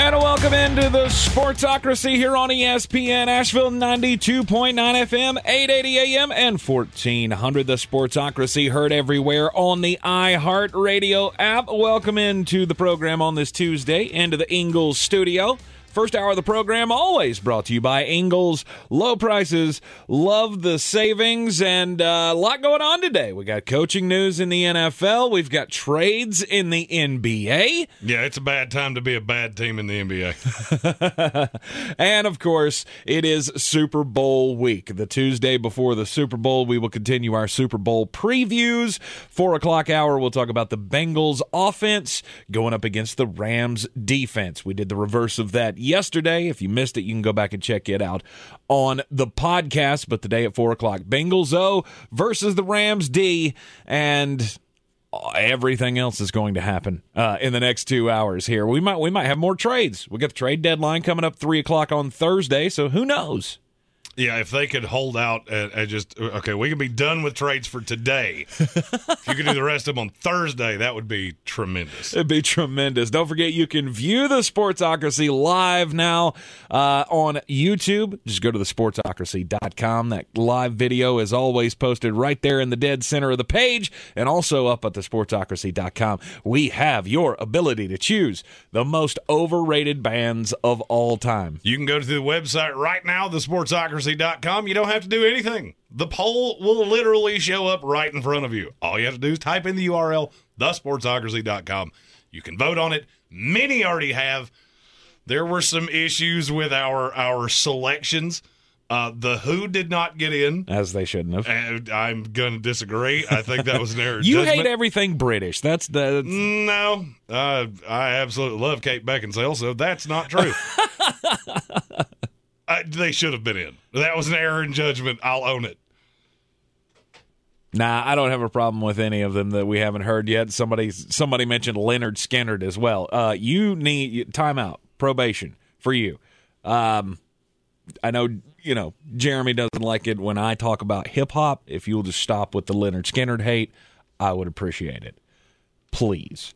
And welcome into the Sportsocracy here on ESPN Asheville 92.9 FM, 880 AM, and 1400. The Sportsocracy heard everywhere on the iHeart Radio app. Welcome into the program on this Tuesday into the Ingles studio. First hour of the program always brought to you by Ingles. Low prices, love the savings, and uh, a lot going on today. We got coaching news in the NFL. We've got trades in the NBA. Yeah, it's a bad time to be a bad team in the NBA. and of course, it is Super Bowl week. The Tuesday before the Super Bowl, we will continue our Super Bowl previews. Four o'clock hour, we'll talk about the Bengals offense going up against the Rams defense. We did the reverse of that yesterday. If you missed it, you can go back and check it out on the podcast. But today at four o'clock, Bengals O versus the Rams D. And everything else is going to happen uh, in the next two hours here. We might we might have more trades. We got the trade deadline coming up three o'clock on Thursday, so who knows? Yeah, if they could hold out and, and just okay, we could be done with trades for today. if you could do the rest of them on Thursday, that would be tremendous. It'd be tremendous. Don't forget, you can view the Sportsocracy live now uh, on YouTube. Just go to the sportsocracy.com. That live video is always posted right there in the dead center of the page and also up at the sportsocracy.com. We have your ability to choose the most overrated bands of all time. You can go to the website right now, thesportsocracy.com. You don't have to do anything. The poll will literally show up right in front of you. All you have to do is type in the URL, thesportsocracy.com. You can vote on it. Many already have. There were some issues with our our selections. Uh, the Who did not get in. As they shouldn't have. And I'm going to disagree. I think that was an error. You judgment. hate everything British. That's the. No, uh, I absolutely love Kate Beckinsale, so that's not true. I, they should have been in. That was an error in judgment. I'll own it. Nah, I don't have a problem with any of them that we haven't heard yet. Somebody somebody mentioned Lynyrd Skynyrd as well. Uh, you need timeout, probation for you. Um, I know you know Jeremy doesn't like it when I talk about hip hop. If you'll just stop with the Lynyrd Skynyrd hate, I would appreciate it. Please.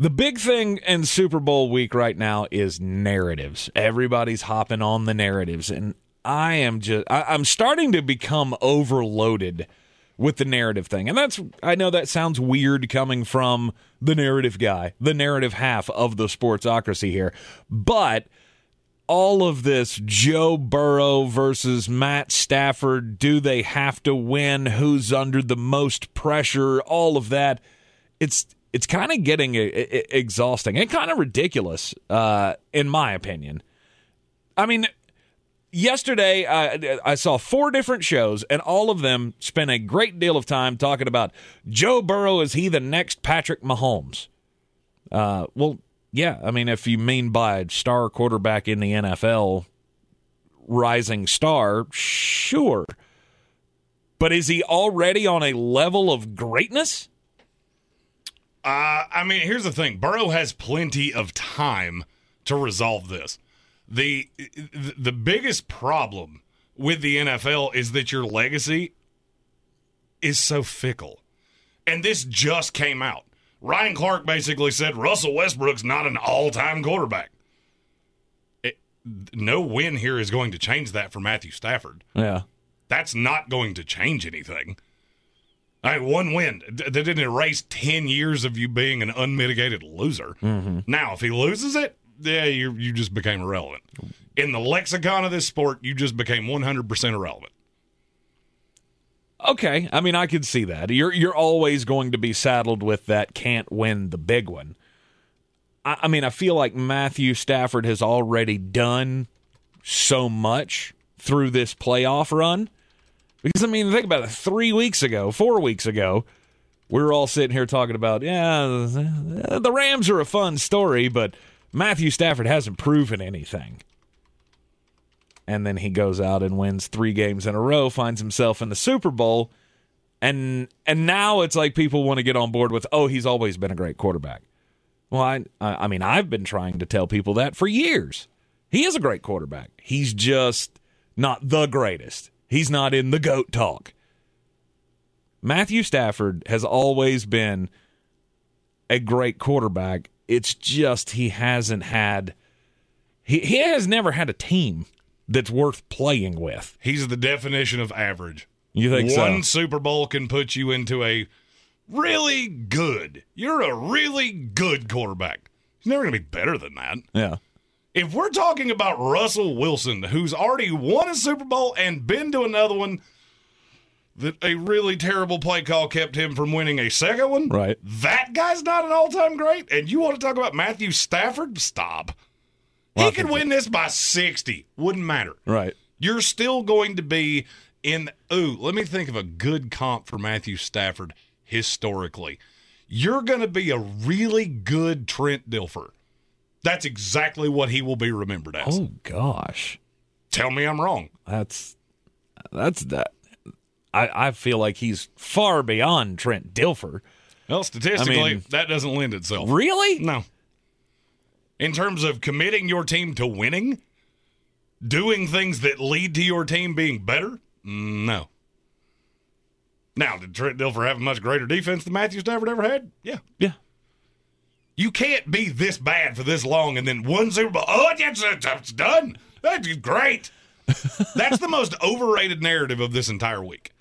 The big thing in Super Bowl week right now is narratives. Everybody's hopping on the narratives, and I am just I, I'm starting to become overloaded with the narrative thing. And that's I know that sounds weird coming from the narrative guy, the narrative half of the sportsocracy here. But all of this Joe Burrow versus Matt Stafford, do they have to win? Who's under the most pressure? All of that. It's it's kind of getting e- e- exhausting and kind of ridiculous, uh, in my opinion. I mean, yesterday I, I saw four different shows, and all of them spent a great deal of time talking about Joe Burrow. Is he the next Patrick Mahomes? Uh, well, yeah. I mean, if you mean by star quarterback in the NFL, rising star, sure. But is he already on a level of greatness? Uh, I mean, here's the thing Burrow has plenty of time to resolve this. The, the biggest problem with the NFL is that your legacy is so fickle. And this just came out. Ryan Clark basically said Russell Westbrook's not an all time quarterback. It, no win here is going to change that for Matthew Stafford. Yeah. That's not going to change anything. I mean, one win that didn't erase 10 years of you being an unmitigated loser. Mm-hmm. Now, if he loses it, yeah, you you just became irrelevant. In the lexicon of this sport, you just became 100% irrelevant. Okay, I mean I could see that. You're you're always going to be saddled with that can't win the big one. I, I mean I feel like Matthew Stafford has already done so much through this playoff run. Because I mean think about it, three weeks ago, four weeks ago, we were all sitting here talking about, yeah, the Rams are a fun story, but Matthew Stafford hasn't proven anything. And then he goes out and wins three games in a row, finds himself in the Super Bowl, and and now it's like people want to get on board with, oh, he's always been a great quarterback. Well, I I mean, I've been trying to tell people that for years. He is a great quarterback. He's just not the greatest. He's not in the goat talk. Matthew Stafford has always been a great quarterback. It's just he hasn't had he, he has never had a team that's worth playing with. He's the definition of average. You think One so? Super Bowl can put you into a really good. You're a really good quarterback. He's never going to be better than that. Yeah. If we're talking about Russell Wilson, who's already won a Super Bowl and been to another one, that a really terrible play call kept him from winning a second one. Right. That guy's not an all time great. And you want to talk about Matthew Stafford? Stop. Well, he could win this by 60. Wouldn't matter. Right. You're still going to be in. Ooh, let me think of a good comp for Matthew Stafford historically. You're going to be a really good Trent Dilfer. That's exactly what he will be remembered as. Oh gosh. Tell me I'm wrong. That's that's that I, I feel like he's far beyond Trent Dilfer. Well, statistically, I mean- that doesn't lend itself. Really? No. In terms of committing your team to winning, doing things that lead to your team being better, no. Now, did Trent Dilfer have a much greater defense than Matthew Stafford ever had? Yeah. Yeah. You can't be this bad for this long and then one Super Bowl. Oh, it's, it's done. That's great. That's the most overrated narrative of this entire week.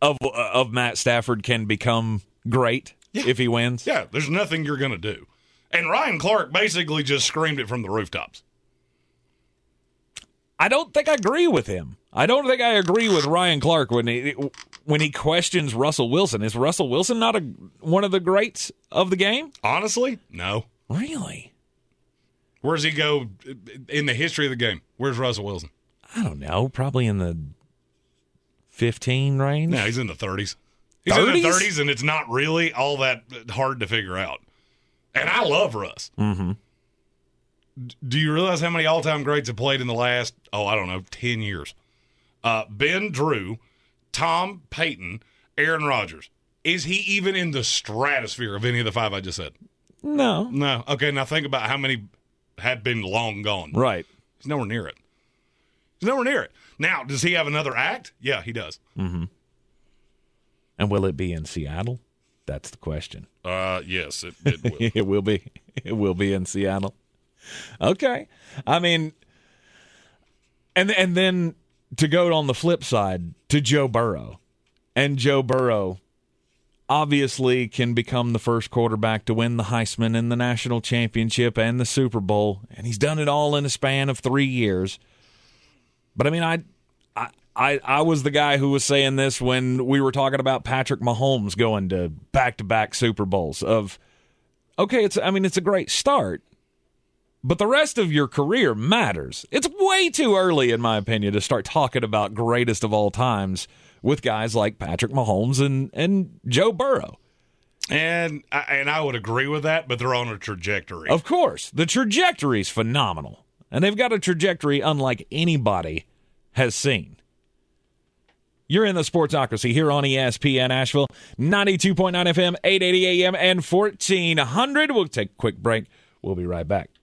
Of uh, of Matt Stafford can become great if he wins. Yeah, there's nothing you're going to do. And Ryan Clark basically just screamed it from the rooftops. I don't think I agree with him. I don't think I agree with Ryan Clark when he when he questions Russell Wilson. Is Russell Wilson not a one of the greats of the game? Honestly, no. Really? Where's he go in the history of the game? Where's Russell Wilson? I don't know. Probably in the fifteen range. No, he's in the 30s. He's in the 30s? 30s, and it's not really all that hard to figure out. And I love Russ. Mm-hmm. Do you realize how many all time greats have played in the last, oh, I don't know, 10 years? Uh, ben Drew, Tom Payton, Aaron Rodgers. Is he even in the stratosphere of any of the five I just said? No. No. Okay, now think about how many had been long gone. Right. He's nowhere near it. He's nowhere near it. Now, does he have another act? Yeah, he does. Mm-hmm. And will it be in Seattle? That's the question. Uh, yes, it, it will. it will be. It will be in Seattle. Okay. I mean, and and then to go on the flip side to Joe Burrow, and Joe Burrow obviously can become the first quarterback to win the Heisman and the national championship and the Super Bowl, and he's done it all in a span of three years. But I mean, I. I, I, was the guy who was saying this when we were talking about Patrick Mahomes going to back to back Super Bowls of okay, it's I mean it's a great start, but the rest of your career matters. It's way too early, in my opinion, to start talking about greatest of all times with guys like Patrick Mahomes and, and Joe Burrow. And I, and I would agree with that, but they're on a trajectory. Of course, the trajectory is phenomenal. And they've got a trajectory unlike anybody has seen. You're in the Sportsocracy here on ESPN Asheville, 92.9 FM, 880 AM, and 1400. We'll take a quick break. We'll be right back.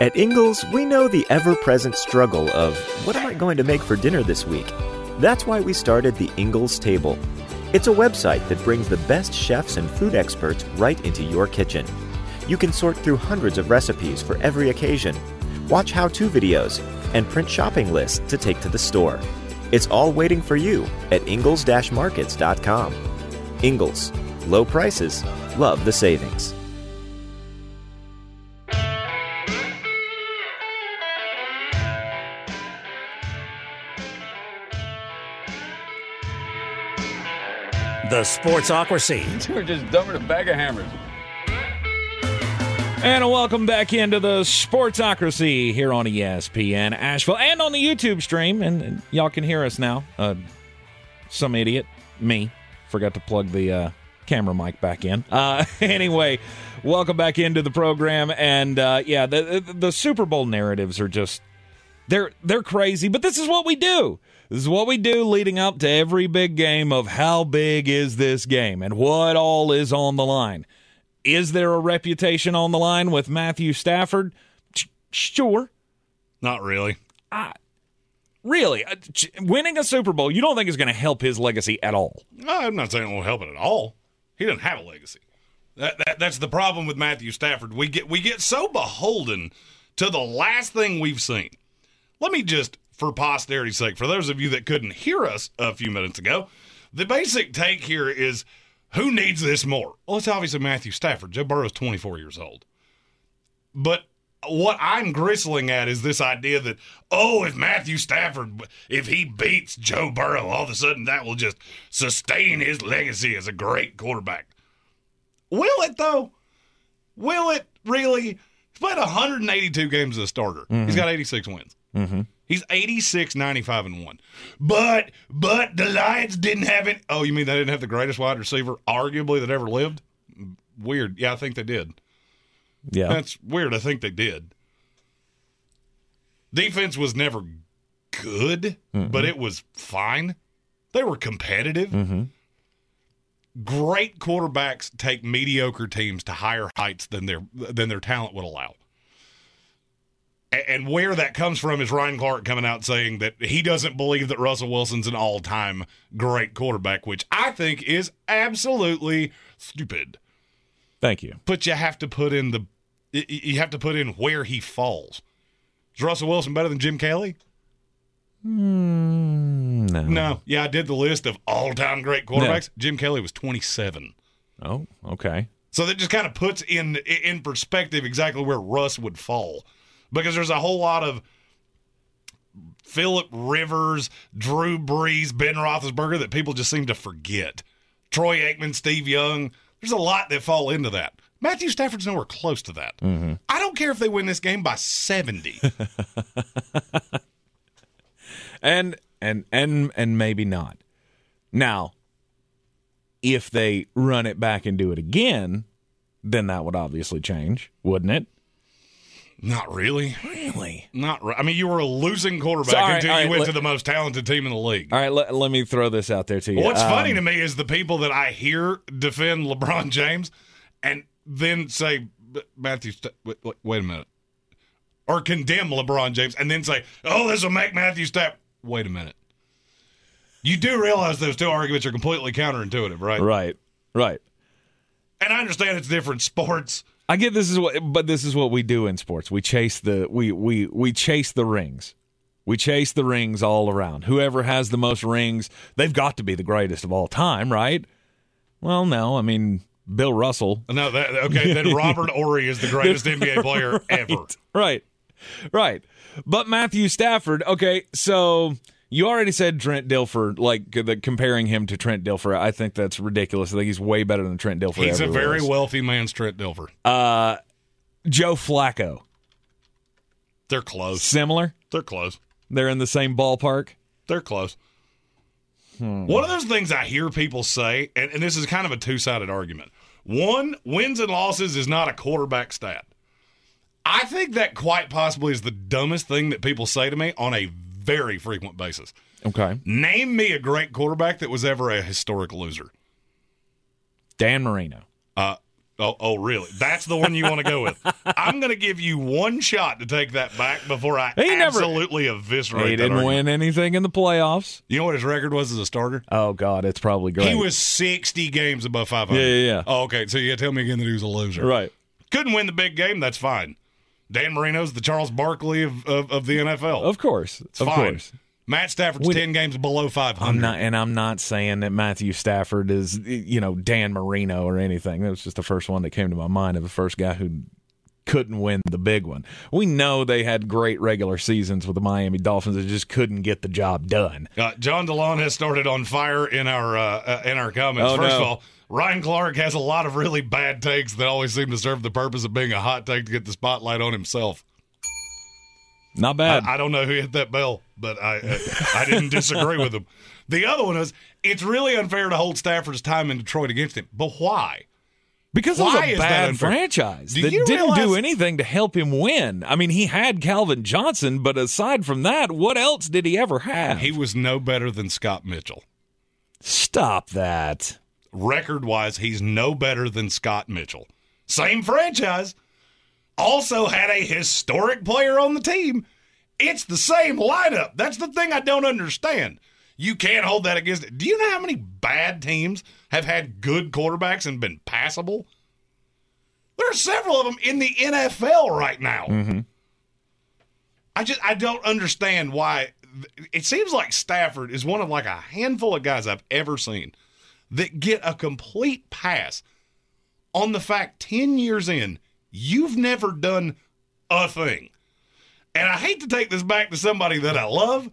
At Ingles, we know the ever present struggle of what am I going to make for dinner this week? That's why we started the Ingles Table. It's a website that brings the best chefs and food experts right into your kitchen. You can sort through hundreds of recipes for every occasion, watch how to videos, and print shopping lists to take to the store. It's all waiting for you at ingles markets.com. Ingles, Low prices. Love the savings. The Sportsocracy. We're just dumping a bag of hammers. And welcome back into the Sportsocracy here on ESPN Asheville and on the YouTube stream. And, and y'all can hear us now. Uh, some idiot, me, forgot to plug the uh, camera mic back in. Uh, anyway, welcome back into the program. And uh, yeah, the, the the Super Bowl narratives are just they're they're crazy. But this is what we do. This is what we do leading up to every big game of how big is this game and what all is on the line. Is there a reputation on the line with Matthew Stafford? Sure. Not really. Really, uh, winning a Super Bowl, you don't think is going to help his legacy at all? No, I'm not saying it won't help it at all. He doesn't have a legacy. That, that that's the problem with Matthew Stafford. We get we get so beholden to the last thing we've seen. Let me just, for posterity's sake, for those of you that couldn't hear us a few minutes ago, the basic take here is who needs this more? Well, it's obviously Matthew Stafford. Joe Burrow is 24 years old. But what I'm gristling at is this idea that, oh, if Matthew Stafford, if he beats Joe Burrow, all of a sudden that will just sustain his legacy as a great quarterback. Will it, though? Will it really? He's played 182 games as a starter. He's mm-hmm. got 86 wins. Mm-hmm. He's 86, 95, and 1. But, but the Lions didn't have it. Oh, you mean they didn't have the greatest wide receiver, arguably, that ever lived? Weird. Yeah, I think they did. Yeah. That's weird. I think they did. Defense was never good, mm-hmm. but it was fine. They were competitive. Mm-hmm. Great quarterbacks take mediocre teams to higher heights than their than their talent would allow. And where that comes from is Ryan Clark coming out saying that he doesn't believe that Russell Wilson's an all-time great quarterback, which I think is absolutely stupid Thank you. but you have to put in the you have to put in where he falls. Is Russell Wilson better than Jim Kelly? Hmm, no. No. Yeah, I did the list of all-time great quarterbacks. Jim Kelly was 27. Oh, okay. So that just kind of puts in in perspective exactly where Russ would fall, because there's a whole lot of Philip Rivers, Drew Brees, Ben Roethlisberger that people just seem to forget. Troy Aikman, Steve Young. There's a lot that fall into that. Matthew Stafford's nowhere close to that. Mm-hmm. I don't care if they win this game by 70. and and and and maybe not. Now, if they run it back and do it again, then that would obviously change, wouldn't it? Not really. Really? Not. Re- I mean, you were a losing quarterback So, right, until all you went let- to the most talented team in the league. All right, let, let me throw this out there to you. What's Um, funny to me is the people that I hear defend LeBron James and then say Matthew. Wait, wait, a minute, or condemn LeBron James and then say, "Oh, this will make Matthew Stafford." Wait a minute. You do realize those two arguments are completely counterintuitive, right? Right, right. And I understand it's different sports. I get this is what, but this is what we do in sports. We chase the we we we chase the rings. We chase the rings all around. Whoever has the most rings, they've got to be the greatest of all time, right? Well, no, I mean Bill Russell. No, that okay. Then Robert Horry is the greatest NBA player ever. Right, right. But Matthew Stafford. Okay, so you already said Trent Dilfer, like the, comparing him to Trent Dilfer. I think that's ridiculous. I think he's way better than Trent Dilfer. He's a very was. wealthy man's Trent Dilfer. Uh, Joe Flacco. They're close. Similar. They're close. They're in the same ballpark. They're close. One of those things I hear people say, and, and this is kind of a two sided argument. One, wins and losses is not a quarterback stat. I think that quite possibly is the dumbest thing that people say to me on a very frequent basis. Okay. Name me a great quarterback that was ever a historic loser. Dan Marino. Uh, oh, oh, really? That's the one you want to go with. I'm going to give you one shot to take that back before I He never- absolutely eviscerate. He didn't win anything in the playoffs. You know what his record was as a starter? Oh God, it's probably great. He was 60 games above 500. Yeah, yeah, yeah. Oh, okay. So you tell me again that he was a loser. right. Couldn't win the big game. That's fine. Dan Marino's the Charles Barkley of, of, of the NFL. Of course. it's of fine. course. Matt Stafford's ten games below five hundred. I'm not, and I'm not saying that Matthew Stafford is, you know, Dan Marino or anything. That was just the first one that came to my mind of the first guy who couldn't win the big one. We know they had great regular seasons with the Miami Dolphins that just couldn't get the job done. Uh, John DeLon has started on fire in our uh, uh, in our comments. Oh, First of all, Ryan Clark has a lot of really bad takes that always seem to serve the purpose of being a hot take to get the spotlight on himself. Not bad. I, I don't know who hit that bell, but I I, I didn't disagree with him. The other one is it's really unfair to hold Stafford's time in Detroit against him. But why? Because it was a is that bad franchise Do that didn't do anything to help him win. I mean, he had Calvin Johnson, but aside from that, what else did he ever have? He was no better than Scott Mitchell. Stop that. Record wise, he's no better than Scott Mitchell. Same franchise. Also had a historic player on the team. It's the same lineup. That's the thing I don't understand. You can't hold that against it. Do you know how many bad teams have had good quarterbacks and been passable? There are several of them in the NFL right now. Mm-hmm. I just I don't understand why. It seems like Stafford is one of like a handful of guys I've ever seen that get a complete pass on the fact 10 years in you've never done a thing. And I hate to take this back to somebody that I love.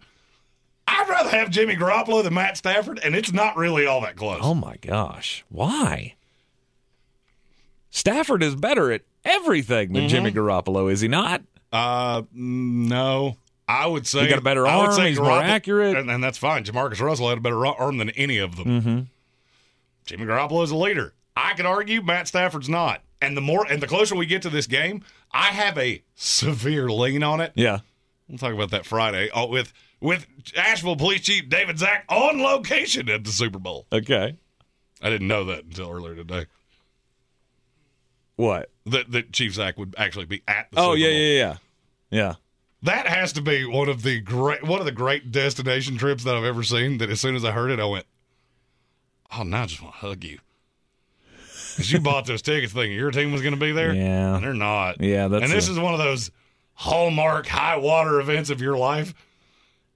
I'd rather have Jimmy Garoppolo than Matt Stafford, and it's not really all that close. Oh my gosh. Why? Stafford is better at everything than Jimmy Mm-hmm. Garoppolo, is he not? Uh, no. I would say He got a better I would arm, say he's more accurate. and, and that's fine. Jamarcus Russell had a better arm than any of them. Mm-hmm. Jimmy Garoppolo is a leader. I could argue Matt Stafford's not. And the more and the closer we get to this game, I have a severe lean on it. Yeah. We'll talk about that Friday oh, with with Asheville Police Chief David Zach on location at the Super Bowl. Okay. I didn't know that until earlier today. What? That that Chief Zach would actually be at the Oh Super yeah, Bowl. yeah, yeah. Yeah. That has to be one of the great one of the great destination trips that I've ever seen. That as soon as I heard it, I went, "Oh, now I just want to hug you." Because you bought those tickets thinking your team was going to be there, Yeah. and they're not. Yeah, that's and this a- is one of those hallmark high water events of your life,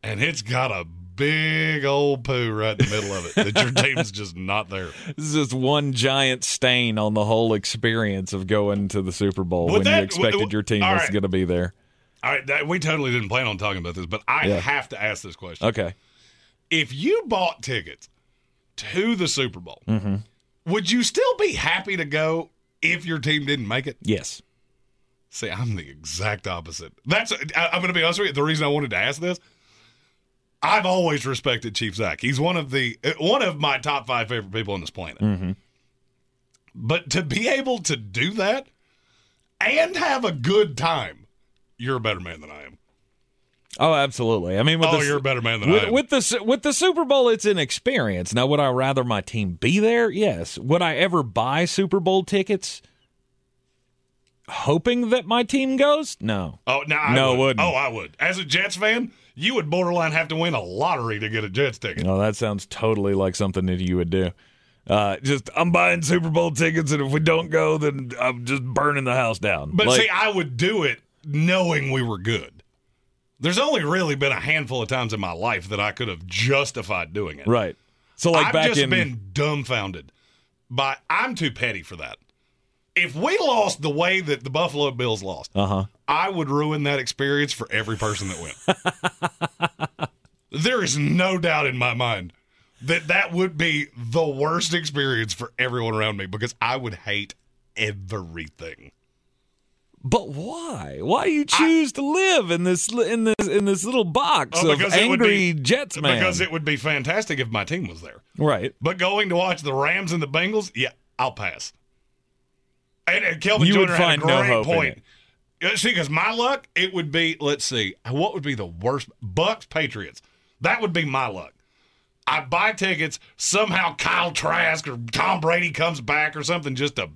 and it's got a big old poo right in the middle of it that your team's just not there. This is just one giant stain on the whole experience of going to the Super Bowl Would when that- you expected w- your team was right. going to be there. All right, that, we totally didn't plan on talking about this, but I Yeah. have to ask this question. Okay. if you bought tickets to the Super Bowl, Mm-hmm. would you still be happy to go if your team didn't make it? Yes. See, I'm the exact opposite. That's I, I'm going to be honest with you. The reason I wanted to ask this, I've always respected Chief Zach. He's one of the one of my top five favorite people on this planet. Mm-hmm. But to be able to do that and have a good time, you're a better man than I am. Oh, absolutely. I mean, with Oh, the, you're a better man than I with, am. with the with the Super Bowl, it's an experience. Now, would I rather my team be there? Yes. Would I ever buy Super Bowl tickets, hoping that my team goes? No. Oh no, I No, would. wouldn't. Oh, I would. As a Jets fan, you would borderline have to win a lottery to get a Jets ticket. No, that sounds totally like something that you would do. Uh, just I'm buying Super Bowl tickets, and if we don't go, then I'm just burning the house down. But Like- see, I would do it knowing we were good. There's only really been a handful of times in my life that I could have justified doing it. right. So like I've back just in been dumbfounded by I'm too petty for that. If we lost the way that the Buffalo Bills lost, uh huh. I would ruin that experience for every person that went. there is no doubt in my mind that that would be the worst experience for everyone around me because I would hate everything. But why? Why do you choose to live in this in this in this little box Oh, of because it would angry be- Jets man? Because it would be fantastic if my team was there. right. But going to watch the Rams and the Bengals, yeah, I'll pass. And, and Kelvin You Joyner would had find a no great in point. Uh, See, because my luck, it would be. Let's see, what would be the worst? Bucks Patriots. That would be my luck. I buy tickets. Somehow Kyle Trask or Tom Brady comes back or something just to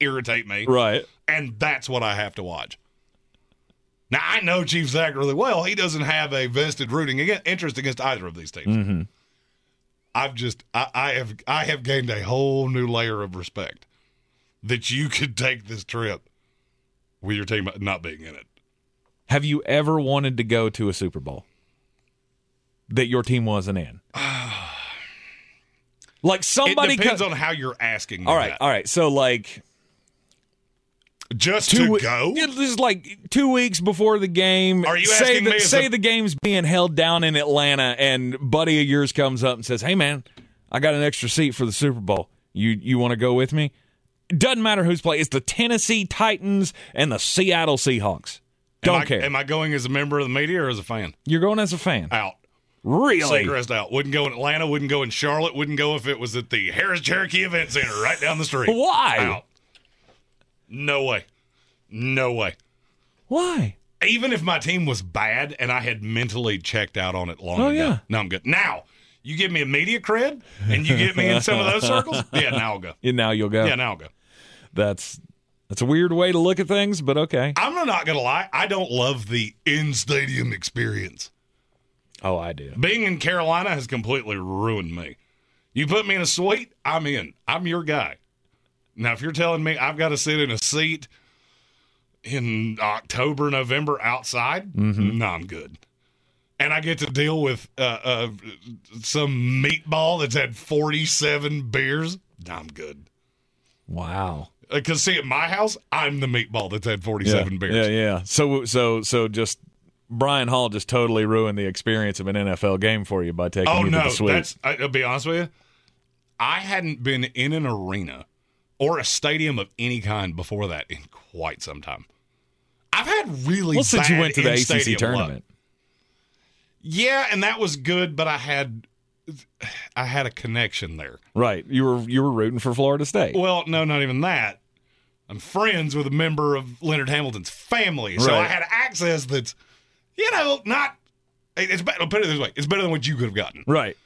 irritate me, Right. And that's what I have to watch. Now I know Chief Zach really well. He doesn't have a vested rooting interest against either of these teams. Mm-hmm. I've just I, I have I have gained a whole new layer of respect that you could take this trip with your team not being in it. Have you ever wanted to go to a Super Bowl? that your team wasn't in? like somebody it depends co- on how you're asking. All right, that. all right. So like just two to go. This is like two weeks before the game. Are you say asking that, me say a- the game's being held down in Atlanta, and buddy of yours comes up and says, "Hey man, I got an extra seat for the Super Bowl. You you want to go with me?" Doesn't matter who's playing. It's the Tennessee Titans and the Seattle Seahawks. Don't am I, care. Am I going as a member of the media or as a fan? You're going as a fan. Out. Really? Seacrest out. Wouldn't go in Atlanta. Wouldn't go in Charlotte. Wouldn't go if it was at the Harrah's Cherokee Event Center right down the street. Why? Out. No way. No way. Why? Even if my team was bad and I had mentally checked out on it long Oh, ago. yeah. No, I'm good. Now, you give me a media cred and you get me in some of those circles. Yeah, now I'll go. And now you'll go. Yeah, now I'll go. That's that's a weird way to look at things, but okay. I'm not going to lie. I don't love the in stadium experience. Oh, I do. Being in Carolina has completely ruined me. You put me in a suite, I'm in. I'm your guy. Now, if you're telling me I've got to sit in a seat in October, November outside, no, I'm good. And I get to deal with uh, uh, some meatball that's had 47 beers, no, I'm good. Wow. Because, see, at my house, I'm the meatball that's had 47 yeah, beers. Yeah, yeah. So so so just Brian Hall just totally ruined the experience of an NFL game for you by taking Oh you to the suite. that's. I'll be honest with you. I hadn't been in an arena or a stadium of any kind before that in quite some time. I've had really well, since you went to the ACC luck. tournament, Yeah, and that was good, but I had I had a connection there. right? You were you were rooting for Florida State. Well, no, not even that. I'm friends with a member of Leonard Hamilton's family, so I had access that's, you know, not. It's better. I'll put it this way: it's better than what you could have gotten. right.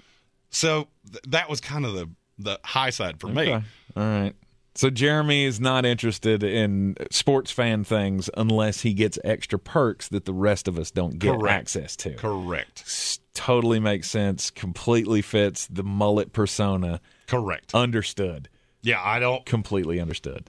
So th- that was kind of the the high side for me. All right. So Jeremy is not interested in sports fan things unless he gets extra perks that the rest of us don't get Correct. access to. Correct. S- Totally makes sense. Completely fits the mullet persona. Correct. Understood. Yeah, I don't. Completely understood.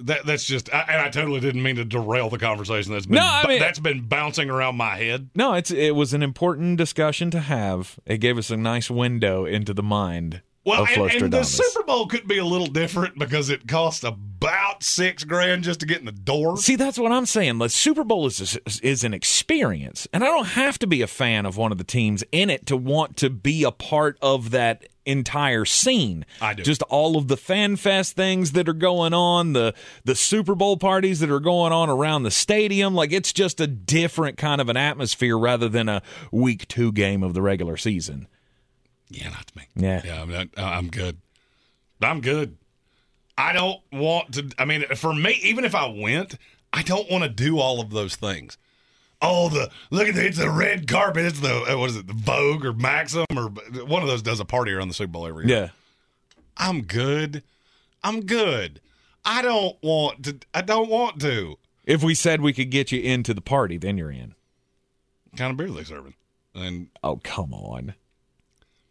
That that's just. I, and I totally didn't mean to derail the conversation. That's been No, I mean- that's been bouncing around my head. No, it's it was an important discussion to have. It gave us a nice window into the mind Well, and, and the Super Bowl could be a little different because it cost about six grand just to get in the door. See, that's what I'm saying. The Super Bowl is is an experience, and I don't have to be a fan of one of the teams in it to want to be a part of that entire scene. I do. Just all of the fan fest things that are going on, the the Super Bowl parties that are going on around the stadium. Like it's just a different kind of an atmosphere rather than a week two game of the regular season. Yeah, not to me. Yeah. Yeah, I'm, not, I'm good. I'm good. I don't want to. I mean, for me, even if I went, I don't want to do all of those things. Oh, the look at the it's the red carpet. It's the uh, what is it, the Vogue or Maxim or one of those does a party around the Super Bowl every year. Yeah. I'm good. I'm good. I don't want to. I don't want to. If we said we could get you into the party, then you're in. What kind of beer are they serving? And Oh, come on.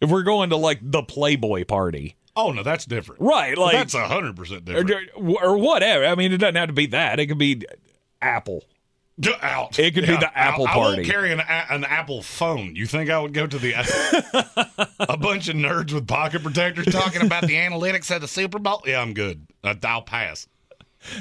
If we're going to like the Playboy party, oh no, that's different. right? Like that's a hundred percent different. or whatever. I mean, it doesn't have to be that. It could be Apple. Go out. It could be the Apple I, I party. won't carry an, an Apple phone. You think I would go to the a bunch of nerds with pocket protectors talking about the analytics of the Super Bowl? Yeah, I'm good. I, I'll pass.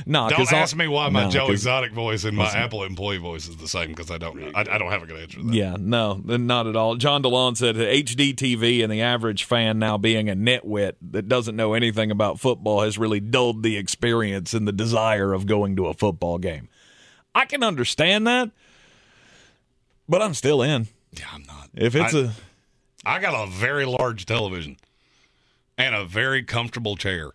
No, Don't ask me why my no, Joe Exotic voice and my Apple employee voice is the same because I don't. I, I don't have a good answer to that. Yeah, no, not at all. John DeLon said HD TV and the average fan now being a nitwit that doesn't know anything about football has really dulled the experience and the desire of going to a football game. I can understand that, but I'm still in. Yeah, I'm not. If it's I- a I got a very large television and a very comfortable chair.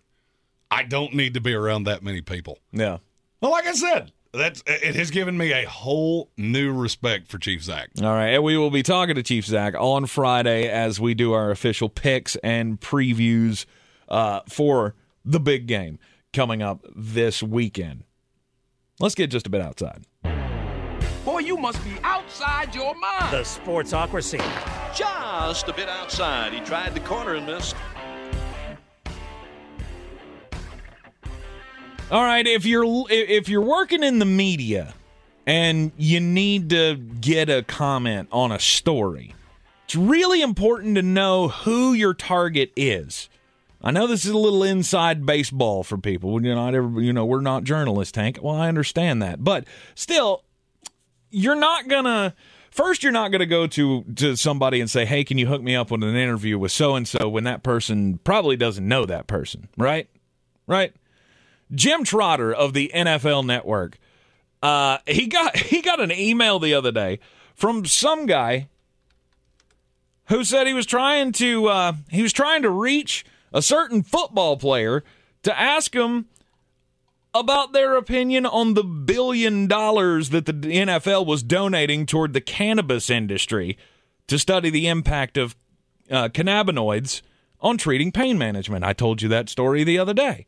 I don't need to be around that many people. yeah. Well, like I said, that's it has given me a whole new respect for Chief Zach. All right, and we will be talking to Chief Zach on Friday as we do our official picks and previews uh, for the big game coming up this weekend. Let's get just a bit outside. Boy, you must be outside your mind. The Sportsocracy. Just a bit outside. He tried the corner and missed. All right, if you're if you're working in the media and you need to get a comment on a story, It's really important to know who your target is. I know this is a little inside baseball for people. We're not ever, you know, we're not journalists, Hank. Well, I understand that, but still, you're not gonna. First, you're not gonna go to to somebody and say, "Hey, can you hook me up with an interview with so and so?" When that person probably doesn't know that person, right? Right. Jim Trotter of the NFL Network, uh, he got he got an email the other day from some guy who said he was trying to uh, he was trying to reach a certain football player to ask him about their opinion on the billion dollars that the NFL was donating toward the cannabis industry to study the impact of uh, cannabinoids on treating pain management. I told you that story the other day.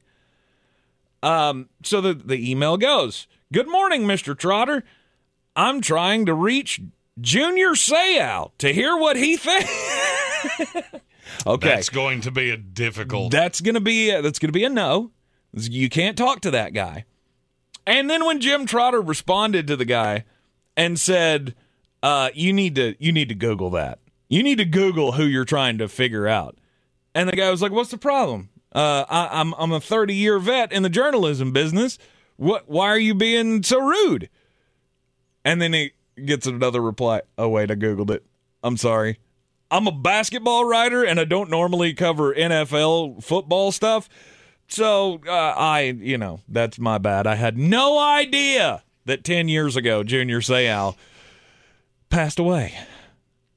Um, so the, the email goes Good morning, Mr. Trotter. I'm trying to reach Junior Seau to hear what he thinks. okay. That's going to be a difficult. That's gonna be a, that's gonna be a no. You can't talk to that guy. And then when Jim Trotter responded to the guy and said, uh, "You need to you need to Google that. You need to Google who you're trying to figure out." And the guy was like, "What's the problem? Uh, I, I'm I'm a 30 year vet in the journalism business. What? Why are you being so rude?" And then he gets another reply. Oh wait, I googled it. I'm sorry. I'm a basketball writer and I don't normally cover NFL football stuff. So uh, I, you know, that's my bad. I had no idea that 10 years ago Junior Seau passed away.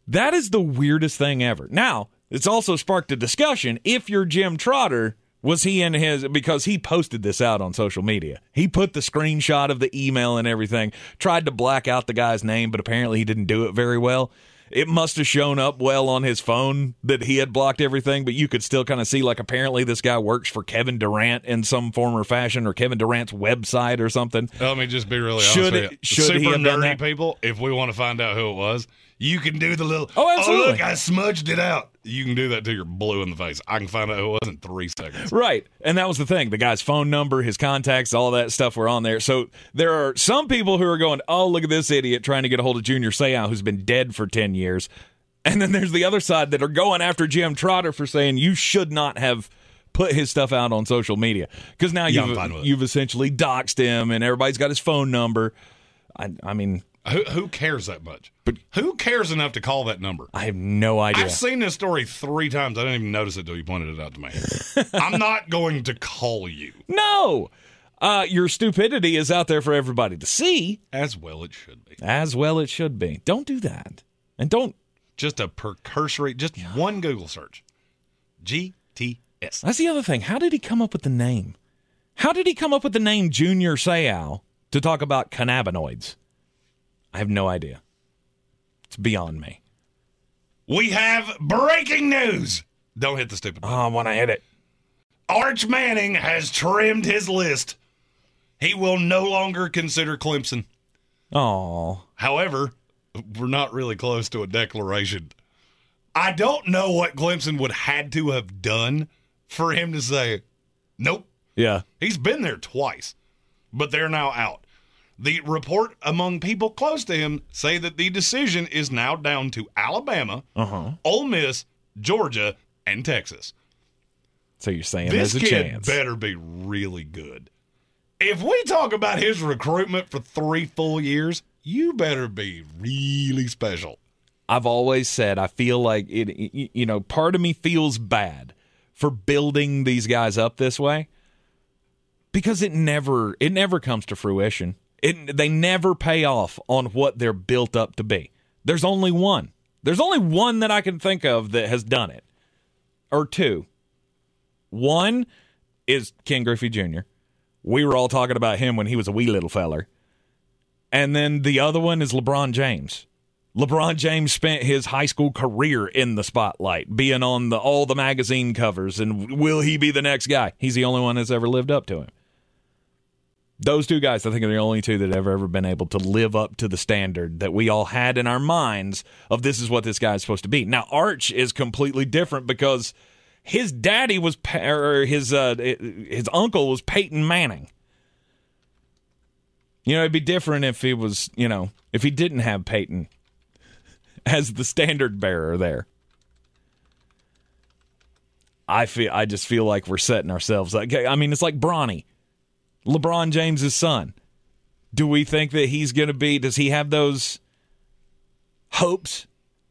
That is the weirdest thing ever. Now, it's also sparked a discussion. If you're Jim Trotter, was he in his because he posted this out on social media? He put the screenshot of the email and everything, tried to black out the guy's name, but apparently he didn't do it very well it must have shown up well on his phone that he had blocked everything, but you could still kind of see like apparently this guy works for Kevin Durant in some form or fashion or Kevin Durant's website or something. Let me just be really Should honest it- with you. should Super he have done nerdy people, if we want to find out who it was, you can do the little. Oh, oh, absolutely. look, I smudged it out. You can do that till you're blue in the face. I can find out who it was in three seconds. Right. And that was the thing. The guy's phone number, his contacts, all that stuff were on there. So there are some people who are going, oh, look at this idiot trying to get a hold of Junior Seau, who's been dead for 10 years. And then there's the other side that are going after Jim Trotter for saying you should not have put his stuff out on social media. Because now Yeah, I'm fine with you've, you've essentially doxed him and everybody's got his phone number. I, I mean, Who, who cares that much? But- who cares enough to call that number? I have no idea. I've seen this story three times. I didn't even notice it until you pointed it out to me. I'm not going to call you, no. Uh, your stupidity is out there for everybody to see, as well it should be. as well it should be. Don't do that. And don't Just a precursory, just one Google search. GTS. That's the other thing. How did he come up with the name? How did he come up with the name Junior Seau to talk about cannabinoids? I have no idea. It's beyond me. We have breaking news. Don't hit the stupid Oh, button. Ah, I want to hit it. Arch Manning has trimmed his list. He will no longer consider Clemson. Oh, However, we're not really close to a declaration. I don't know what Clemson would had to have done for him to say, nope. yeah. He's been there twice, but they're now out. The report among people close to him say that the decision is now down to Alabama, Uh-huh. Ole Miss, Georgia, and Texas. So you're saying This there's a kid chance. better be really good. If we talk about his recruitment for three full years, you better be really special. I've always said I feel like it. You know, part of me feels bad for building these guys up this way because it never it never comes to fruition. It they never pay off on what they're built up to be. There's only one. There's only one that I can think of that has done it, or two. One is Ken Griffey Jr. We were all talking about him when he was a wee little feller. And then the other one is LeBron James. LeBron James spent his high school career in the spotlight, being on the all the magazine covers, and will he be the next guy? He's the only one that's ever lived up to him. Those two guys, I think, are the only two that have ever been able to live up to the standard that we all had in our minds of this is what this guy is supposed to be. Now, Arch is completely different because his daddy was, or his uh, his uncle was Peyton Manning. You know, it'd be different if he was, you know, if he didn't have Peyton as the standard bearer there. I feel I just feel like we're setting ourselves up. I mean, it's like Bronny, LeBron James's son. Do we think that he's going to be? Does he have those hopes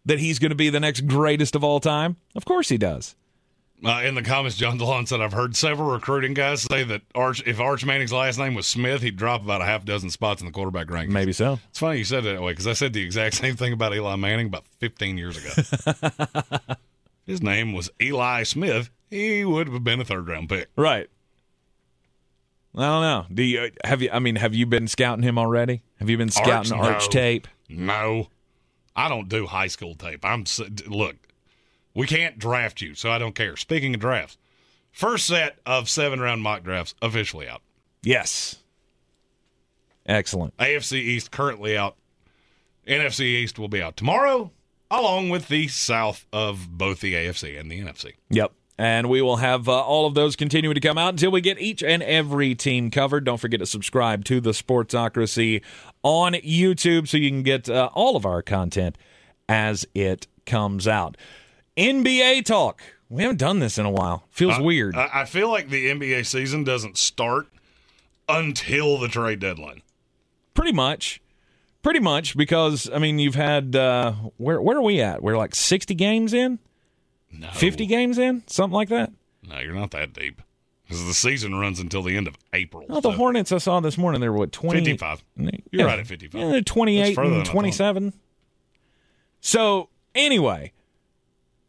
that he's going to be the next greatest of all time? Of course he does. Uh, in the comments, John DeLon said, I've heard several recruiting guys say that Arch, if Arch Manning's last name was Smith, he'd drop about a half dozen spots in the quarterback rankings. Maybe so. It's funny you said it that way because I said the exact same thing about Eli Manning about 15 years ago. His name was Eli Smith. He would have been a third round pick. Right. I don't know. Do you uh, have you? I mean, have you been scouting him already? Have you been scouting Arch, Arch, no. tape? No, I don't do high school tape. I'm look. We can't draft you, so I don't care. Speaking of drafts, first set of seven round mock drafts officially out. Yes. Excellent. AFC East currently out. NFC East will be out tomorrow, along with the South of both the AFC and the NFC. Yep. And we will have uh, all of those continuing to come out until we get each and every team covered. Don't forget to subscribe to the Sportsocracy on YouTube so you can get uh, all of our content as it comes out. NBA talk. We haven't done this in a while. Feels weird. I, I feel like the NBA season doesn't start until the trade deadline. Pretty much. Pretty much because I mean you've had uh, where where are we at? We're like sixty games in, No, fifty games in, something like that. No, you're not that deep because the season runs until the end of April. Oh, the so Hornets I saw this morning. They were what twenty 55. You're Yeah. right at 55. Yeah, they're twenty That's eight further than I and twenty seven. So anyway,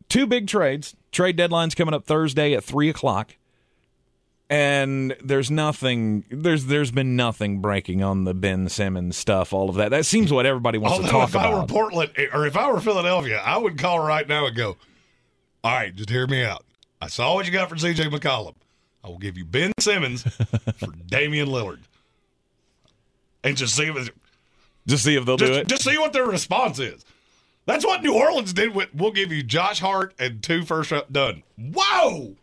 two big trades. Trade deadline's coming up Thursday at three o'clock. And there's nothing there's there's been nothing breaking on the Ben Simmons stuff, all of that. That seems what everybody wants Although to talk about. if I were. Portland or if I were Philadelphia, I would call right now and go, "All right, just hear me out. I saw what you got for C.J. McCollum. I will give you Ben Simmons for Damian Lillard, and just see if Just see if they'll do it. just see what their response is. That's what New Orleans did with. We'll give you Josh Hart and two first round done. Whoa,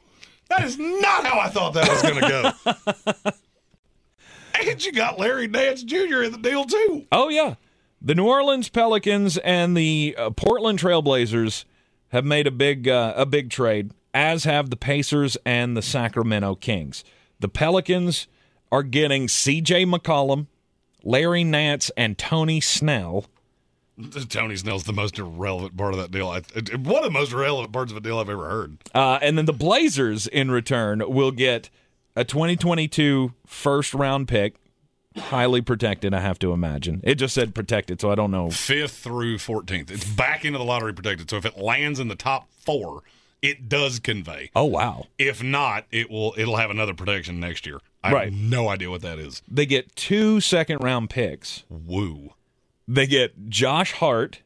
that is not how I thought that was going to go. and you got Larry Nance Jr. in the deal too. Oh yeah, the New Orleans Pelicans and the uh, Portland Trailblazers have made a big uh, a big trade, as have the Pacers and the Sacramento Kings. The Pelicans are getting C.J. McCollum, Larry Nance, and Tony Snell. Tony Snell's the most irrelevant part of that deal. I, one of the most irrelevant parts of a deal I've ever heard. Uh, and then the Blazers, in return, will get a 2022 first round pick, highly protected. I have to imagine. It just said protected, so I don't know. Fifth through 14th. It's back into the lottery protected. So if it lands in the top four, it does convey. Oh wow! If not, it will. It'll have another protection next year. I Right. have no idea what that is. They get two second round picks. Woo. They get Josh Hart,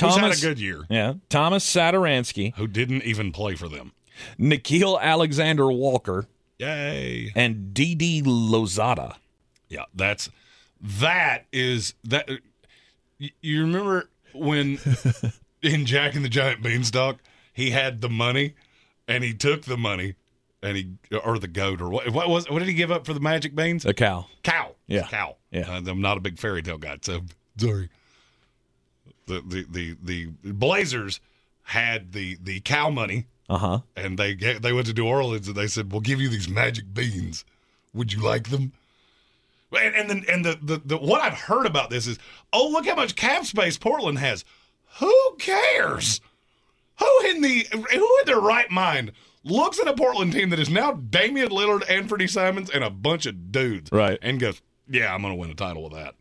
Who's had a good year? yeah, Thomas Satoransky, Who didn't even play for them? Nickeil Alexander-Walker, Yay! and Didi Louzada. Yeah, that's that is that. You remember when in Jack and the Giant Beanstalk he had the money and he took the money and he or the goat or what? What was? What did he give up for the magic beans? A cow. cow. Yeah. Cow. Yeah. Uh, I'm not a big fairy tale guy, so sorry. The the the the Blazers had the the cow money Uh huh. and they get, they went to New Orleans and they said, "We'll give you these magic beans. Would you like them?" And, and then and the, the the what I've heard about this is, oh look how much cap space Portland has. Who cares? Who in the who in their right mind looks at a Portland team that is now Damian Lillard, Anthony Simons, and a bunch of dudes, Right. And goes, "Yeah, I'm going to win a title with that."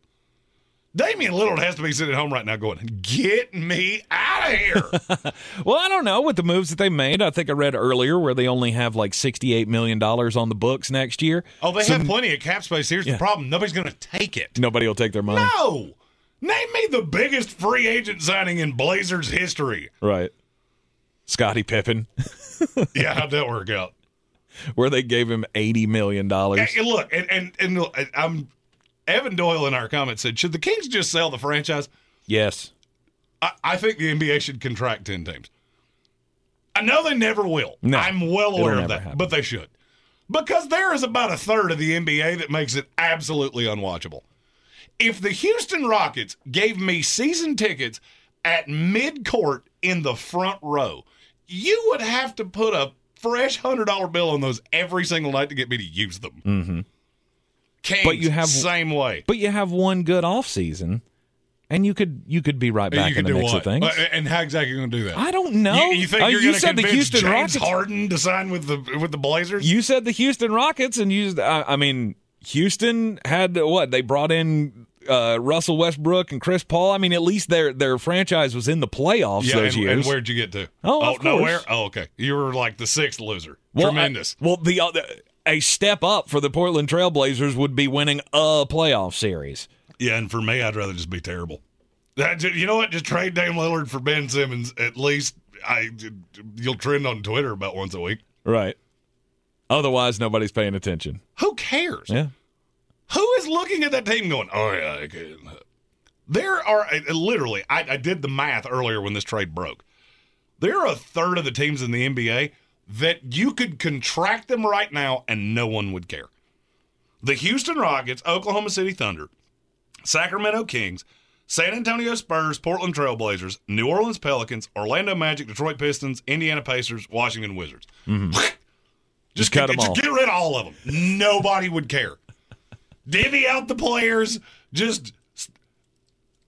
Damian Lillard has to be sitting at home right now, going, "Get me out of here." Well, I don't know with the moves that they made. I think I read earlier where they only have like $68 million on the books next year. Oh, they So have plenty of cap space. Here's Yeah. the problem: nobody's going to take it. Nobody will take their money. No, name me the biggest free agent signing in Blazers history. Right. Scottie Pippen, Yeah, how'd that work out? where they gave him $80 million. Hey, look, and and and look, I'm Evan Doyle in our comments said, should the Kings just sell the franchise? Yes. I, I think the NBA should contract ten teams. I know they never will. No, I'm well aware of that, happen. but they should. Because there is about a third of the NBA that makes it absolutely unwatchable. If the Houston Rockets gave me season tickets, at mid court in the front row, you would have to put a fresh hundred dollar bill on those every single night to get me to use them. Mm-hmm. Kings, But you have- same way. But you have one good off season, and you could you could be right back in the mix what? of things. Uh, And how exactly are you going to do that? I don't know. You, you think Uh, you're you going to said the convince Houston James Rockets. Harden to sign with the with the Blazers? You said the Houston Rockets, and you. I, I mean, Houston had what they brought in uh, Russell Westbrook and Chris Paul. I mean, at least their their franchise was in the playoffs yeah, those and, years. and where'd you get to? Oh, oh nowhere. Oh, okay. You were like the sixth loser. Well, Tremendous. I- well, the other a step up for the Portland Trailblazers would be winning a playoff series. Yeah, and for me, I'd rather just be terrible. That, you know what? Just trade Dame Lillard for Ben Simmons. At least I, you'll trend on Twitter about once a week. Right. Otherwise, nobody's paying attention. Who cares? Yeah. Who is looking at that team going, oh, yeah, I can. There are uh, literally, I, I did the math earlier when this trade broke. There are a third of the teams in the NBA that you could contract them right now and no one would care. The Houston Rockets, Oklahoma City Thunder, Sacramento Kings, San Antonio Spurs, Portland Trailblazers, New Orleans Pelicans, Orlando Magic, Detroit Pistons, Indiana Pacers, Washington Wizards. Mm-hmm. Just, cut get, 'em just all. get rid of all of them. Nobody would care. Divvy out the players. Just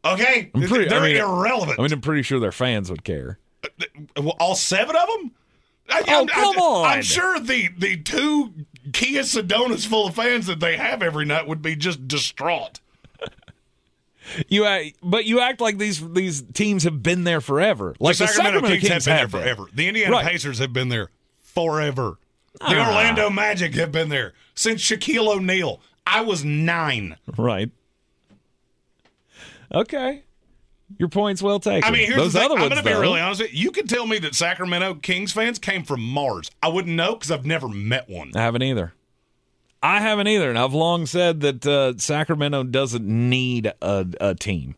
okay. I'm pretty- They're I mean- irrelevant. I mean, I'm pretty sure their fans would care. Uh, well, all seven of them. I, Oh, I'm- come I, on. I'm sure the the two Kia Sedonas full of fans that they have every night would be just distraught. You, act, but you act like these these teams have been there forever. Like the Sacramento, Kings, Kings have been there been. forever. The Indiana Right. Pacers have been there forever. The Ah. Orlando Magic have been there since Shaquille O'Neal. I was nine. Right. Okay. Your point's well taken. I mean, here's Those the thing. other I'm going to be though, really honest with you. You could tell me that Sacramento Kings fans came from Mars. I wouldn't know because I've never met one. I haven't either. I haven't either, and I've long said that uh, Sacramento doesn't need a, a team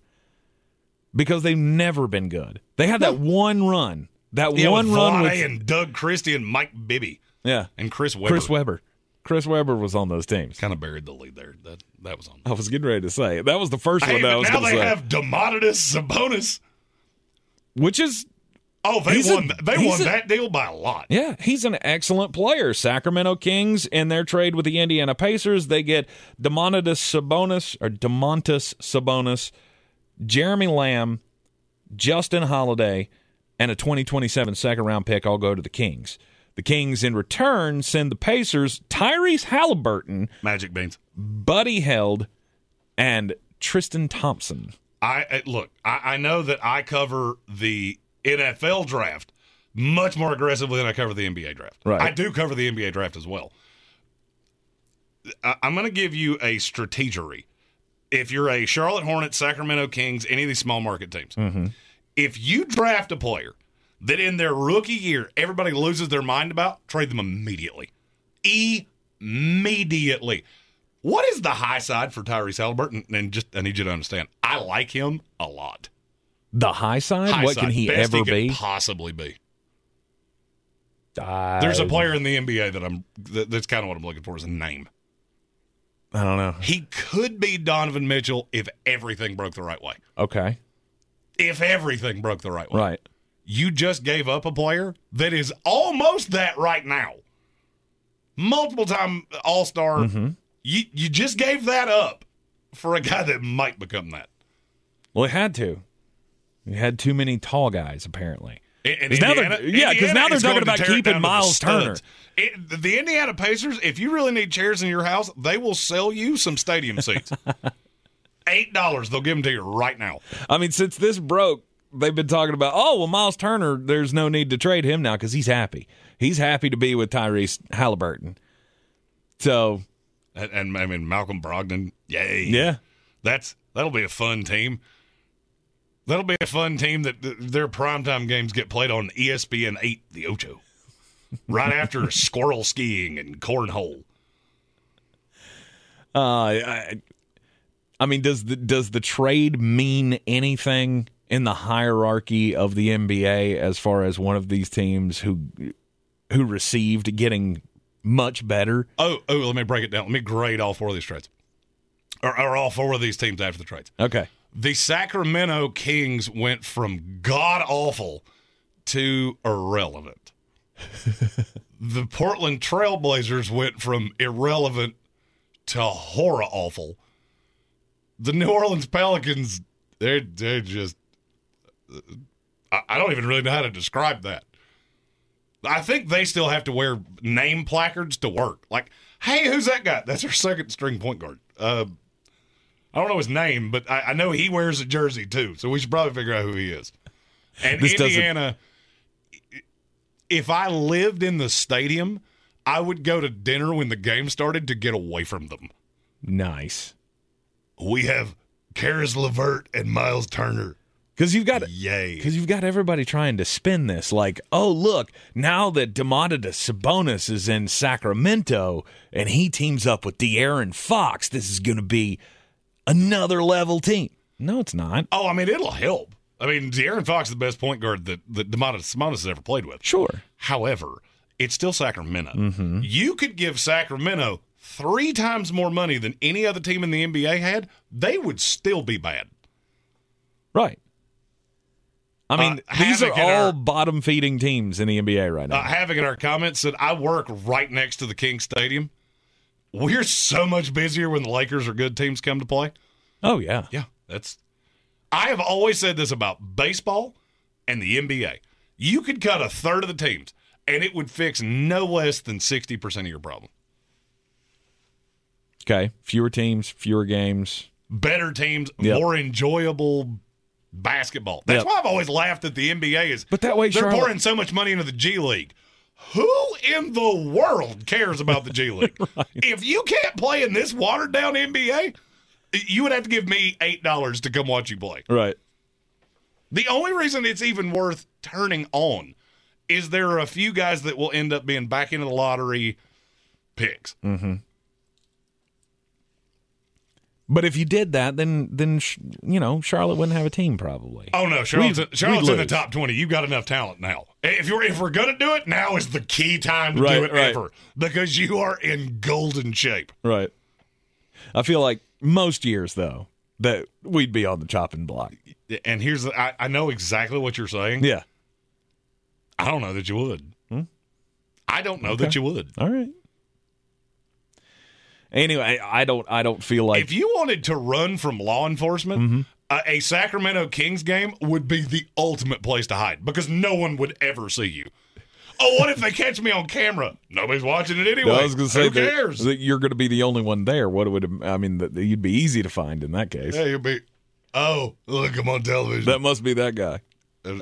because they've never been good. They had that one run, that Yeah, one run with and Doug Christie and Mike Bibby yeah, and Chris Webber. Chris Webber. Chris Webber was on those teams. kind of buried the lead there. That that was on. I was getting ready to say that was the first Hey, one that I was now they say, have Domantas Sabonis. which is Oh, they He's a- won. they won a- that deal by a lot. Yeah, he's an excellent player. Sacramento Kings in their trade with the Indiana Pacers, they get Domantas Sabonis or Domantas Sabonis, Jeremy Lamb, Justin Holiday, and a 2027 second round pick all go to the Kings. The Kings in return send the Pacers Tyrese Halliburton, Magic beans. Buddy Hield, and Tristan Thompson. I I- look. I, I know that I cover the NFL draft much more aggressively than I cover the NBA draft. Right. I do cover the NBA draft as well. I, I'm going to give you a strategery. If you're a Charlotte Hornets, Sacramento Kings, any of these small market teams, mm-hmm. if you draft a player that in their rookie year everybody loses their mind about, trade them immediately. Immediately. What is the high side for Tyrese Halliburton? And just I need you to understand, I like him a lot. The high side? High what side, can he best ever could be? Possibly be. I- There's a player in the NBA that I'm that, that's kind of what I'm looking for is a name. I don't know. He could be Donovan Mitchell if everything broke the right way. Okay. If everything broke the right way. Right. You just gave up a player that is almost that right now. Multiple time All Star. Mm-hmm. You you just gave that up for a guy that might become that. Well, he had to. He had too many tall guys, apparently. And- now they're- Indiana- yeah, 'cause Indiana now they're talking about keeping Miles. Turner. It- the Indiana Pacers, if you really need chairs in your house, they will sell you some stadium seats. Eight dollars, they'll give them to you right now. I mean, since this broke, they've been talking about, oh, well, Miles Turner, there's no need to trade him now because he's happy. He's happy to be with Tyrese Halliburton. So, And, and I mean Malcolm Brogdon, yay! yeah. that's that'll be a fun team. That'll be a fun team that th- their primetime games get played on ESPN eight, the Ocho, right after squirrel skiing and cornhole. Uh, I, I mean, does the, does the trade mean anything in the hierarchy of the NBA as far as one of these teams who who received getting much better? Oh, oh, let me break it down. Let me grade all four of these trades, or, or all four of these teams after the trades. Okay. The Sacramento Kings went from god awful to irrelevant. the Portland Trailblazers went from irrelevant to horror awful. The New Orleans Pelicans, they're they're just I, don't even really know how to describe that. I think they still have to wear name placards to work. Like, hey, who's that guy? That's our second string point guard. Uh, I don't know his name, but I, I know he wears a jersey too. So we should probably figure out who he is. And This doesn't- Indiana, if I lived in the stadium, I would go to dinner when the game started to get away from them. Nice. We have Caris LeVert and Miles Turner. Because you've got Yay. because you've got everybody trying to spin this like, oh look, now that Domantas Sabonis is in Sacramento and he teams up with De'Aaron Fox, this is going to be another level team. No, it's not. Oh, I mean, it'll help. I mean, De'Aaron Fox is the best point guard that, that Domantas Sabonis has ever played with. Sure. However, it's still Sacramento. Mm-hmm. You could give Sacramento three times more money than any other team in the NBA had. They would still be bad. Right. I mean, Uh, these are all our- bottom feeding teams in the NBA right now. Uh, Havoc in our comments said, I work right next to the King Stadium. We're so much busier when the Lakers or good teams come to play. oh yeah. Yeah, that's. I have always said this about baseball and the NBA. You could cut a third of the teams, and it would fix no less than 60% of your problem. Okay. Fewer teams, fewer games. better teams, Yep. more enjoyable basketball. That's Yep. why I've always laughed at the NBA is But that way, they're Charlotte- pouring so much money into the G League. Who in the world cares about the G League? If you can't play in this watered down NBA, you would have to give me eight dollars to come watch you play. Right. The only reason it's even worth turning on is there are a few guys that will end up being back into the lottery picks. Mm-hmm. But if you did that, then then you know Charlotte wouldn't have a team probably. Oh no, Charlotte's, We'd- Charlotte's we'd in the top twenty. You've got enough talent now. If you're if we're gonna do it, now is the key time to Right, do it right. ever because you are in golden shape. Right. I feel like most years though that we'd be on the chopping block. And here's the, I, I know exactly what you're saying. Yeah. I don't know that you would. Hmm? I don't know that you would. All right. Anyway, I don't I don't feel like if you wanted to run from law enforcement, Mm-hmm. a, a Sacramento Kings game would be the ultimate place to hide because no one would ever see you. Oh, what if they catch me on camera? Nobody's watching it anyway. I was going to say Who that, cares? that you're going to be the only one there. What would I mean? That you'd be easy to find in that case. yeah, you'll be. Oh, look, I'm on television. That must be that guy.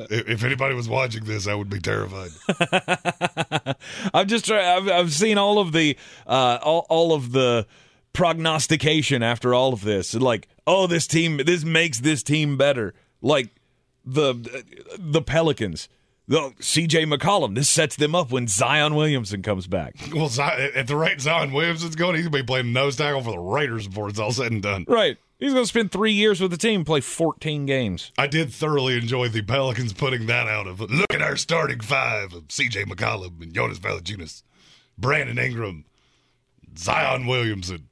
If, anybody was watching this, I would be terrified. I've just tried, I've, I've seen all of the uh, all, all of the prognostication after all of this. Like, oh, this team, this makes this team better. Like the the Pelicans, the C.J. McCollum. This sets them up when Zion Williamson comes back. well, Zion, at the rate Zion Williamson's going, he's going to be playing nose tackle for the Raiders before it's all said and done. Right. He's going to spend three years with the team, play 14 games. I did thoroughly enjoy the Pelicans putting that out of look at our starting five of CJ McCollum and Jonas Valanciunas, Brandon Ingram, Zion Williamson.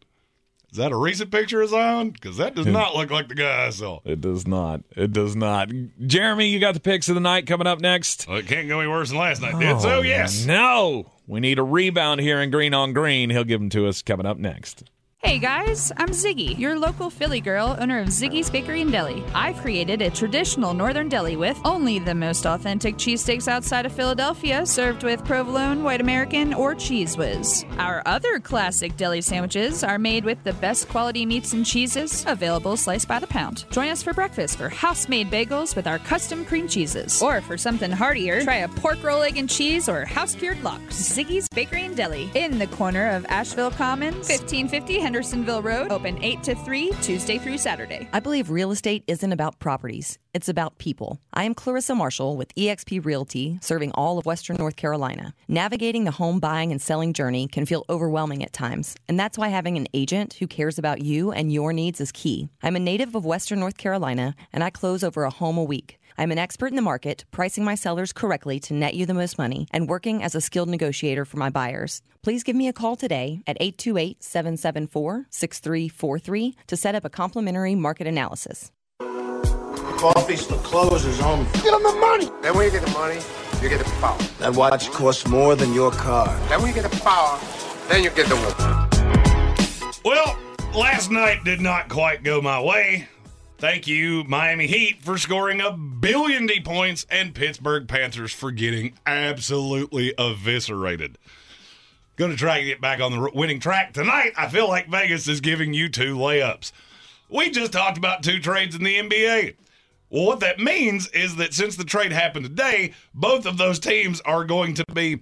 Is that a recent picture of Zion? Because that does hmm. not look like the guy I saw. It does not. It does not. Jeremy, you got the picks of the night coming up next. Well, it can't go any worse than last night did. So oh, yes, No. We need a rebound here in green on green. He'll give them to us coming up next. Hey guys, I'm Ziggy, your local Philly girl, owner of Ziggy's Bakery and Deli. I've created a traditional northern deli with only the most authentic cheesesteaks outside of Philadelphia, served with provolone, white American, or Cheez Whiz. Our other classic deli sandwiches are made with the best quality meats and cheeses, available sliced by the pound. Join us for breakfast for house-made bagels with our custom cream cheeses. Or for something heartier, try a pork roll, egg, and cheese or house-cured lox. Ziggy's Bakery and Deli, in the corner of Asheville Commons, 1550 Hendersonville Road, open 8 to 3, Tuesday through Saturday. I believe real estate isn't about properties, it's about people. I am Clarissa Marshall with eXp Realty, serving all of Western North Carolina. Navigating the home buying and selling journey can feel overwhelming at times, and that's why having an agent who cares about you and your needs is key. I'm a native of Western North Carolina, and I close over a home a week. I'm an expert in the market, pricing my sellers correctly to net you the most money, and working as a skilled negotiator for my buyers. Please give me a call today at 828 774 6343 to set up a complimentary market analysis. coffee's for closers only. Get him the money. Then when you get the money, you get the power. That watch costs more than your car. Then when you get the power, then you get the woman. Well, last night did not quite go my way. Thank you, Miami Heat, for scoring a billion D points and Pittsburgh Panthers for getting absolutely eviscerated. Going to try to get back on the winning track tonight. I feel like Vegas is giving you two layups. We just talked about two trades in the NBA. Well, what that means is that since the trade happened today, both of those teams are going to be,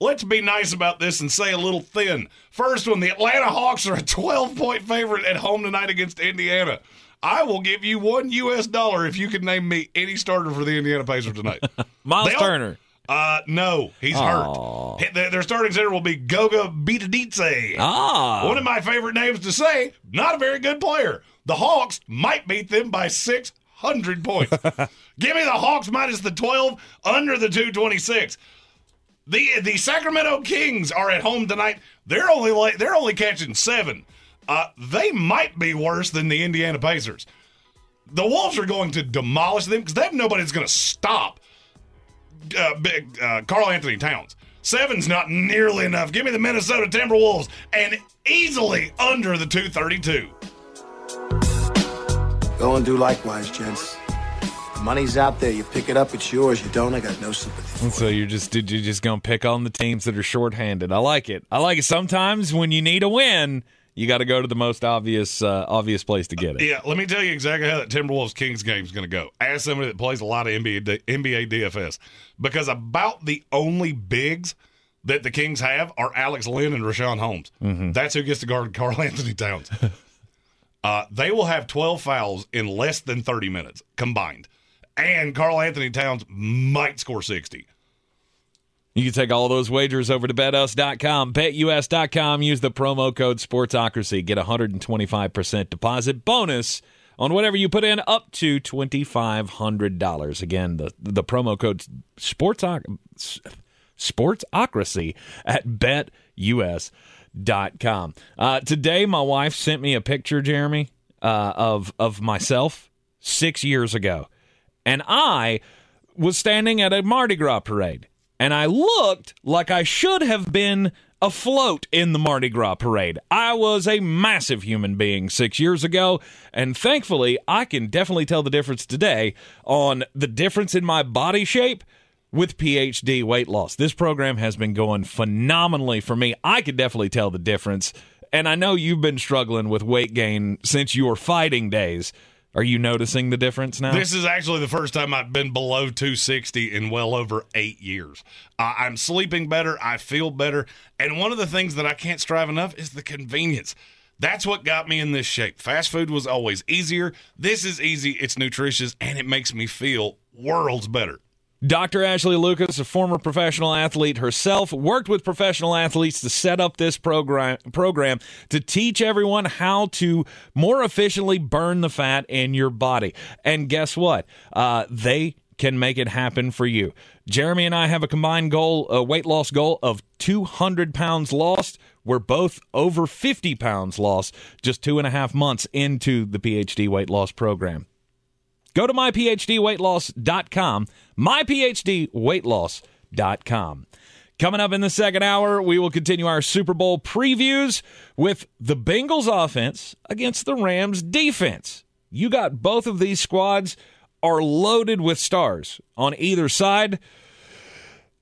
let's be nice about this and say a little thin. First one, the Atlanta Hawks are a 12 point favorite at home tonight against Indiana. I will give you one U.S. dollar if you can name me any starter for the Indiana Pacers tonight. Miles They'll- Turner. Uh, no, he's Aw. hurt. Their, their starting center will be Goga Bitadze. Ah. One of my favorite names to say, not a very good player. The Hawks might beat them by 600 points. Give me the Hawks minus the 12, under the 226. The the Sacramento Kings are at home tonight. They're only like, they're only catching 7. Uh, they might be worse than the Indiana Pacers. The Wolves are going to demolish them because they have nobody that's going to stop uh, big uh, Karl-Anthony Towns. Seven's not nearly enough. Give me the Minnesota Timberwolves and easily under the 232. Go and do likewise, gents. The money's out there. You pick it up, it's yours. You don't, I got no sympathy. And so you're just you're just gonna pick on the teams that are shorthanded. I like it. I like it. Sometimes when you need a win, you got to go to the most obvious uh, obvious place to get it. Yeah, let me tell you exactly how that Timberwolves Kings game is going to go. As somebody that plays a lot of NBA, NBA DFS, because about the only bigs that the Kings have are Alex Len and Richaun Holmes. That's who gets to guard Karl-Anthony Towns. uh, they will have 12 fouls in less than 30 minutes combined. And Karl-Anthony Towns might score 60. You can take all those wagers over to betus.com, betus.com. Use the promo code Sportsocracy. Get a 125% deposit bonus on whatever you put in up to $2,500. Again, the, the promo code Sportsoc- Sportsocracy at betus.com. Uh, today, my wife sent me a picture, Jeremy, uh, of, of myself six years ago. And I was standing at a Mardi Gras parade, and I looked like I should have been afloat in the Mardi Gras parade. I was a massive human being six years ago, and thankfully, I can definitely tell the difference today on the difference in my body shape with PhD weight loss. This program has been going phenomenally for me. I could definitely tell the difference. And I know you've been struggling with weight gain since your fighting days. Are you noticing the difference now? This is actually the first time I've been below 260 in well over eight years. Uh, I'm sleeping better. I feel better. And one of the things that I can't strive enough is the convenience. That's what got me in this shape. Fast food was always easier. This is easy, it's nutritious, and it makes me feel worlds better. Dr. Ashley Lucas, a former professional athlete herself, worked with professional athletes to set up this program program to teach everyone how to more efficiently burn the fat in your body. And guess what? Uh, they can make it happen for you. Jeremy and I have a combined goal, a weight loss goal of 200 pounds lost. We're both over 50 pounds lost just two and a half months into the PhD weight loss program. Go to myphdweightloss.com, myphdweightloss.com. Coming up in the second hour, we will continue our Super Bowl previews with the Bengals offense against the Rams defense. You got both of these squads are loaded with stars on either side.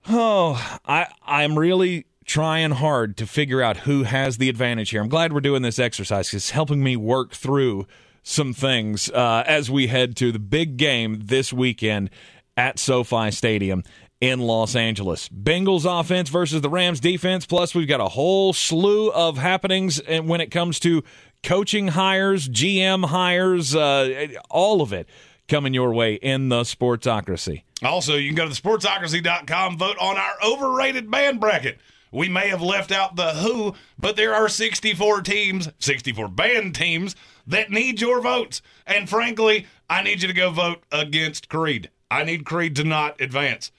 Oh, I I'm really trying hard to figure out who has the advantage here. I'm glad we're doing this exercise 'cause it's helping me work through some things uh, as we head to the big game this weekend at SoFi Stadium in Los Angeles. Bengals offense versus the Rams defense. Plus, we've got a whole slew of happenings when it comes to coaching hires, GM hires, uh, all of it coming your way in the Sportsocracy. Also, you can go to thesportsocracy.com, vote on our overrated band bracket. We may have left out the Who, but there are 64 teams, 64 band teams that need your votes. And frankly, I need you to go vote against Creed. I need Creed to not advance.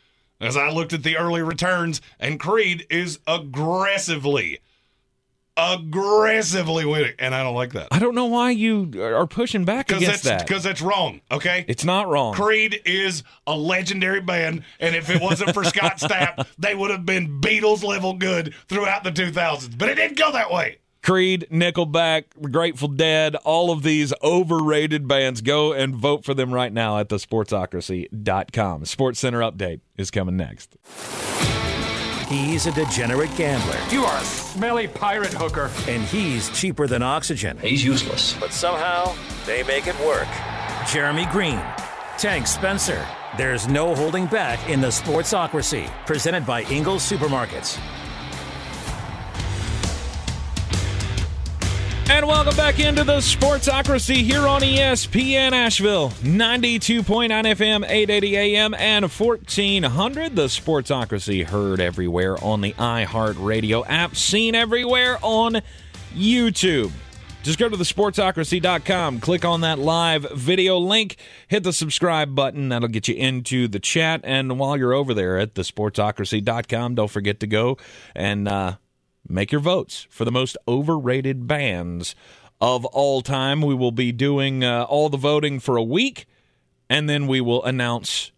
As I looked at the early returns, and Creed is aggressively aggressively winning, and I don't like that I don't know why you are pushing back against that. because that's wrong. Okay, It's not wrong. Creed is a legendary band, and if it wasn't for Scott Stapp, they would have been Beatles level good throughout the 2000s. But it didn't go that way. Creed, Nickelback, Grateful Dead, all of these overrated bands. Go and vote for them right now at thesportsocracy.com. Sports Center update is coming next. He's a degenerate gambler, You are a smelly pirate hooker. and he's cheaper than oxygen. He's useless. But somehow, they make it work. Jeremy Greene, Tank Spencer. There's no holding back in the Sportsocracy, presented by Ingles Supermarkets. And welcome back into the Sportsocracy here on ESPN Asheville, 92.9 FM, 880 AM, and 1400. The Sportsocracy heard everywhere on the iHeartRadio app, seen everywhere on YouTube. Just go to the thesportsocracy.com, click on that live video link, hit the subscribe button. That'll get you into the chat. And while you're over there at the thesportsocracy.com, don't forget to go and uh, make your votes for the most overrated bands of all time. We will be doing uh, all the voting for a week, and then we will announce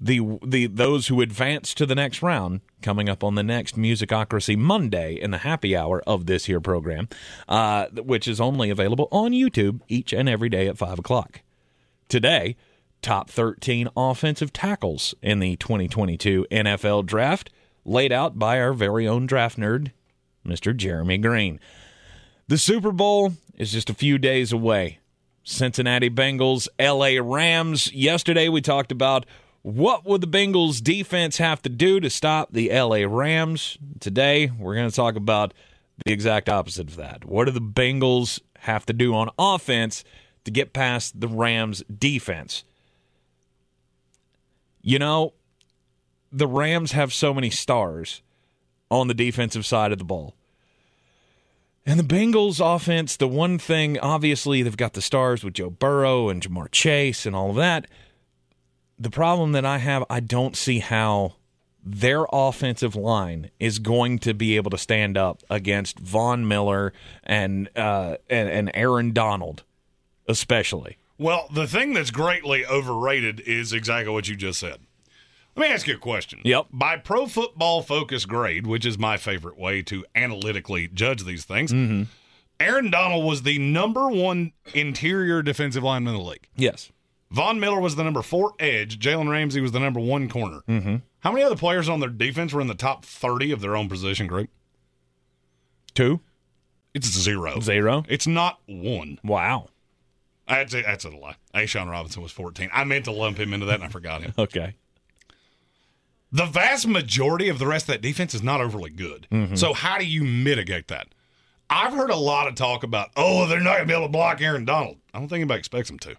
the the those who advance to the next round coming up on the next Musicocracy Monday in the happy hour of this here program, uh, which is only available on YouTube each and every day at five o'clock. Today, top 13 offensive tackles in the 2022 NFL Draft, laid out by our very own draft nerd, Mr. Jeremy Greene. The Super Bowl is just a few days away. Cincinnati Bengals, LA Rams. Yesterday we talked about what would the Bengals defense have to do to stop the LA Rams. Today we're going to talk about the exact opposite of that. What do the Bengals have to do on offense to get past the Rams defense? You know, the Rams have so many stars on the defensive side of the ball. And the Bengals offense, the one thing, obviously, they've got the stars with Joe Burrow and Ja'Marr Chase and all of that. The problem that I have, I don't see how their offensive line is going to be able to stand up against Von Miller and uh, and, and Aaron Donald, especially. Well, the thing that's greatly overrated is exactly what you just said. Let me ask you a question. Yep. By Pro Football Focus grade, which is my favorite way to analytically judge these things, Mm-hmm. Aaron Donald was the number one interior defensive lineman in the league. Yes. Von Miller was the number four edge. Jalen Ramsey was the number one corner. Mm-hmm. How many other players on their defense were in the top 30 of their own position group? Two? It's zero. Zero? It's not one. Wow. That's a, that's a lie. A'Shawn Robinson was 14. I meant to lump him into that, and I forgot him. Okay. The vast majority of the rest of that defense is not overly good. So how do you mitigate that? I've heard a lot of talk about, oh, they're not going to be able to block Aaron Donald. I don't think anybody expects them to.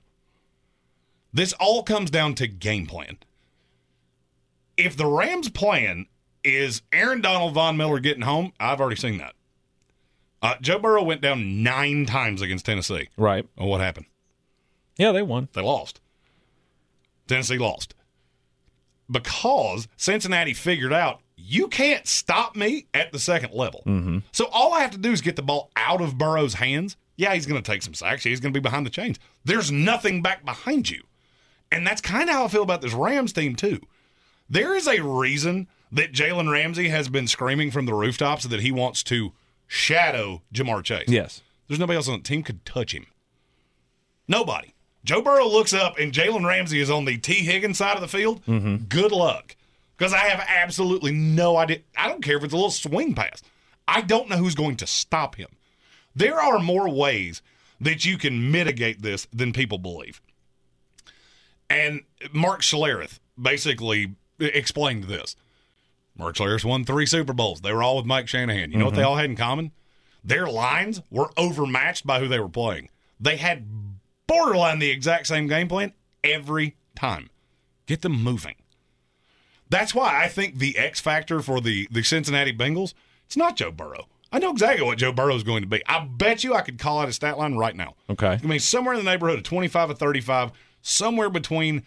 This all comes down to game plan. If the Rams' plan is Aaron Donald, Von Miller getting home, I've already seen that. Uh, Joe Burrow went down nine times against Tennessee. Right. What happened? Yeah, they won. They lost. Tennessee lost. Because Cincinnati figured out you can't stop me at the second level. Mm-hmm. So all I have to do is get the ball out of Burrow's hands. Yeah, he's going to take some sacks. He's going to be behind the chains. There's nothing back behind you. And that's kind of how I feel about this Rams team, too. There is a reason that Jalen Ramsey has been screaming from the rooftops that he wants to shadow Ja'Marr Chase. Yes. There's nobody else on the team could touch him. Nobody. Joe Burrow looks up and Jalen Ramsey is on the Tee Higgins side of the field. Mm-hmm. Good luck. Because I have absolutely no idea. I don't care if it's a little swing pass. I don't know who's going to stop him. There are more ways that you can mitigate this than people believe. And Mark Schlereth basically explained this. Mark Schlereth won three Super Bowls. They were all with Mike Shanahan. You know what mm-hmm. they all had in common? Their lines were overmatched by who they were playing. They had borderline the exact same game plan every time. Get them moving. That's why I think the X factor for the, the Cincinnati Bengals, it's not Joe Burrow. I know exactly what Joe Burrow is going to be. I bet you I could call out a stat line right now. Okay. I mean, somewhere in the neighborhood of 25 or 35, somewhere between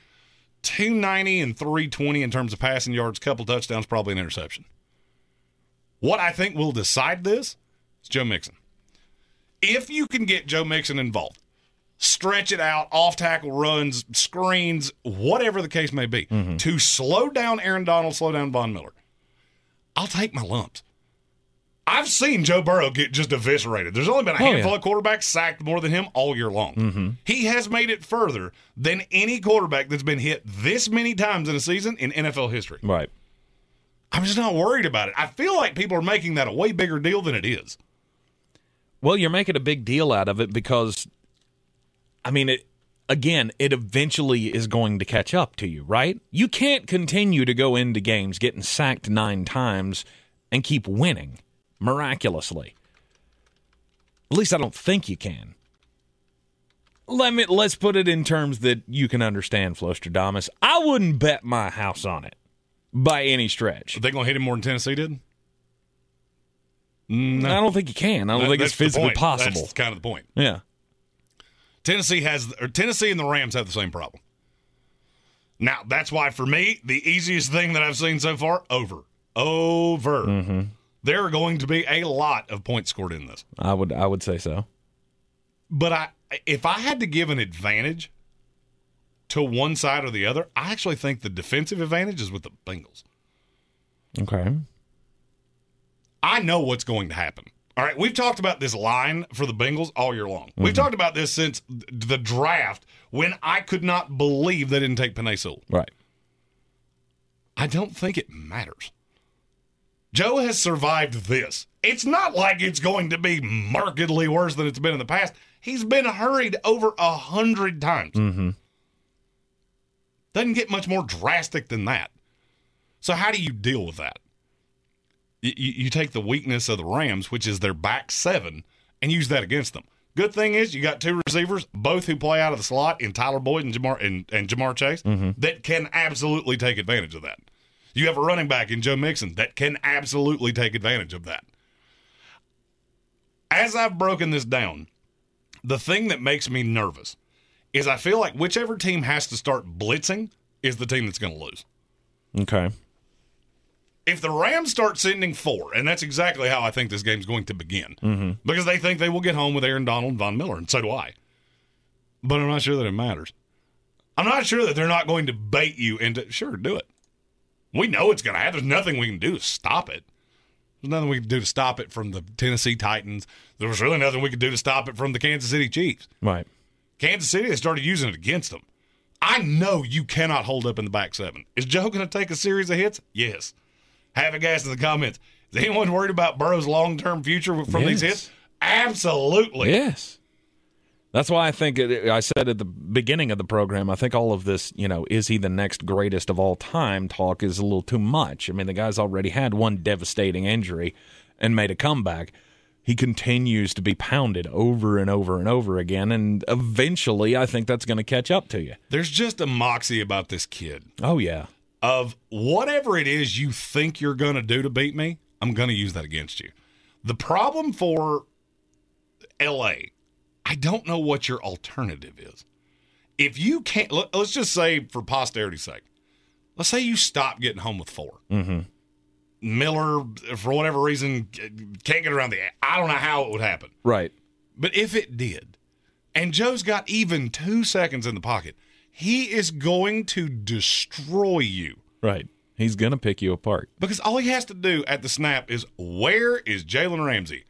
290 and 320 in terms of passing yards, couple touchdowns, probably an interception. What I think will decide this is Joe Mixon. If you can get Joe Mixon involved, stretch it out, off tackle runs, screens, whatever the case may be, mm-hmm. to slow down Aaron Donald, slow down Von Miller, I'll take my lumps. I've seen Joe Burrow get just eviscerated. There's only been a Oh, handful yeah. of quarterbacks sacked more than him all year long. Mm-hmm. He has made it further than any quarterback that's been hit this many times in a season in NFL history. Right. I'm just not worried about it. I feel like people are making that a way bigger deal than it is. Well, you're making a big deal out of it because, I mean, it again, it eventually is going to catch up to you, right? You can't continue to go into games getting sacked nine times and keep winning miraculously. At least I don't think you can. Let me let's put it in terms that you can understand, Flostradamus. I wouldn't bet my house on it by any stretch. Are they going to hit him more than Tennessee did? I don't think you can. I don't think it's physically possible. That's kind of the point. yeah. Tennessee has or Tennessee and the Rams have the same problem. Now that's why for me the easiest thing that I've seen so far over over. Mm-hmm. There are going to be a lot of points scored in this, I would I would say so. but I if I had to give an advantage to one side or the other, I actually think the defensive advantage is with the Bengals. Okay. I know what's going to happen. All right, we've talked about this line for the Bengals all year long. Mm-hmm. We've talked about this since the draft when I could not believe they didn't take Penei Sewell. Right. I don't think it matters. Joe has survived this. It's not like it's going to be markedly worse than it's been in the past. He's been hurried over a hundred times. Mm-hmm. Doesn't get much more drastic than that. So how do you deal with that? You, you, take the weakness of the Rams, which is their back seven, and use that against them. Good thing is you got two receivers, both who play out of the slot in Tyler Boyd and Ja'Marr and, and Ja'Marr Chase, mm-hmm. that can absolutely take advantage of that. You have a running back in Joe Mixon that can absolutely take advantage of that. As I've broken this down, the thing that makes me nervous is I feel like whichever team has to start blitzing is the team that's going to lose. Okay. If the Rams start sending four, and that's exactly how I think this game's going to begin, mm-hmm. because they think they will get home with Aaron Donald and Von Miller, and so do I. But I'm not sure that it matters. I'm not sure that they're not going to bait you into, sure, do it. We know it's going to happen. There's nothing we can do to stop it. There's nothing we can do to stop it from the Tennessee Titans. There was really nothing we could do to stop it from the Kansas City Chiefs. Right. Kansas City has started using it against them. I know you cannot hold up in the back seven. Is Joe going to take a series of hits? Yes. Have a guess in the comments. Is anyone worried about Burrow's long term future from these hits? Absolutely. Yes. That's why I think it, I said at the beginning of the program, I think all of this, you know, is he the next greatest of all time talk is a little too much. I mean, the guy's already had one devastating injury and made a comeback. He continues to be pounded over and over and over again. And eventually, I think that's going to catch up to you. There's just a moxie about this kid Oh, yeah. Of whatever it is you think you're going to do to beat me, I'm going to use that against you. The problem for LA, I don't know what your alternative is. If you can't, let, us just say for posterity's sake, let's say you stop getting home with 4 Mm-hmm. Miller, for whatever reason, can't get around the. I don't know how it would happen. Right. But if it did, and Joe's got even two seconds in the pocket, he is going to destroy you. Right. He's going to pick you apart. Because all he has to do at the snap is, where is Jalen Ramsey?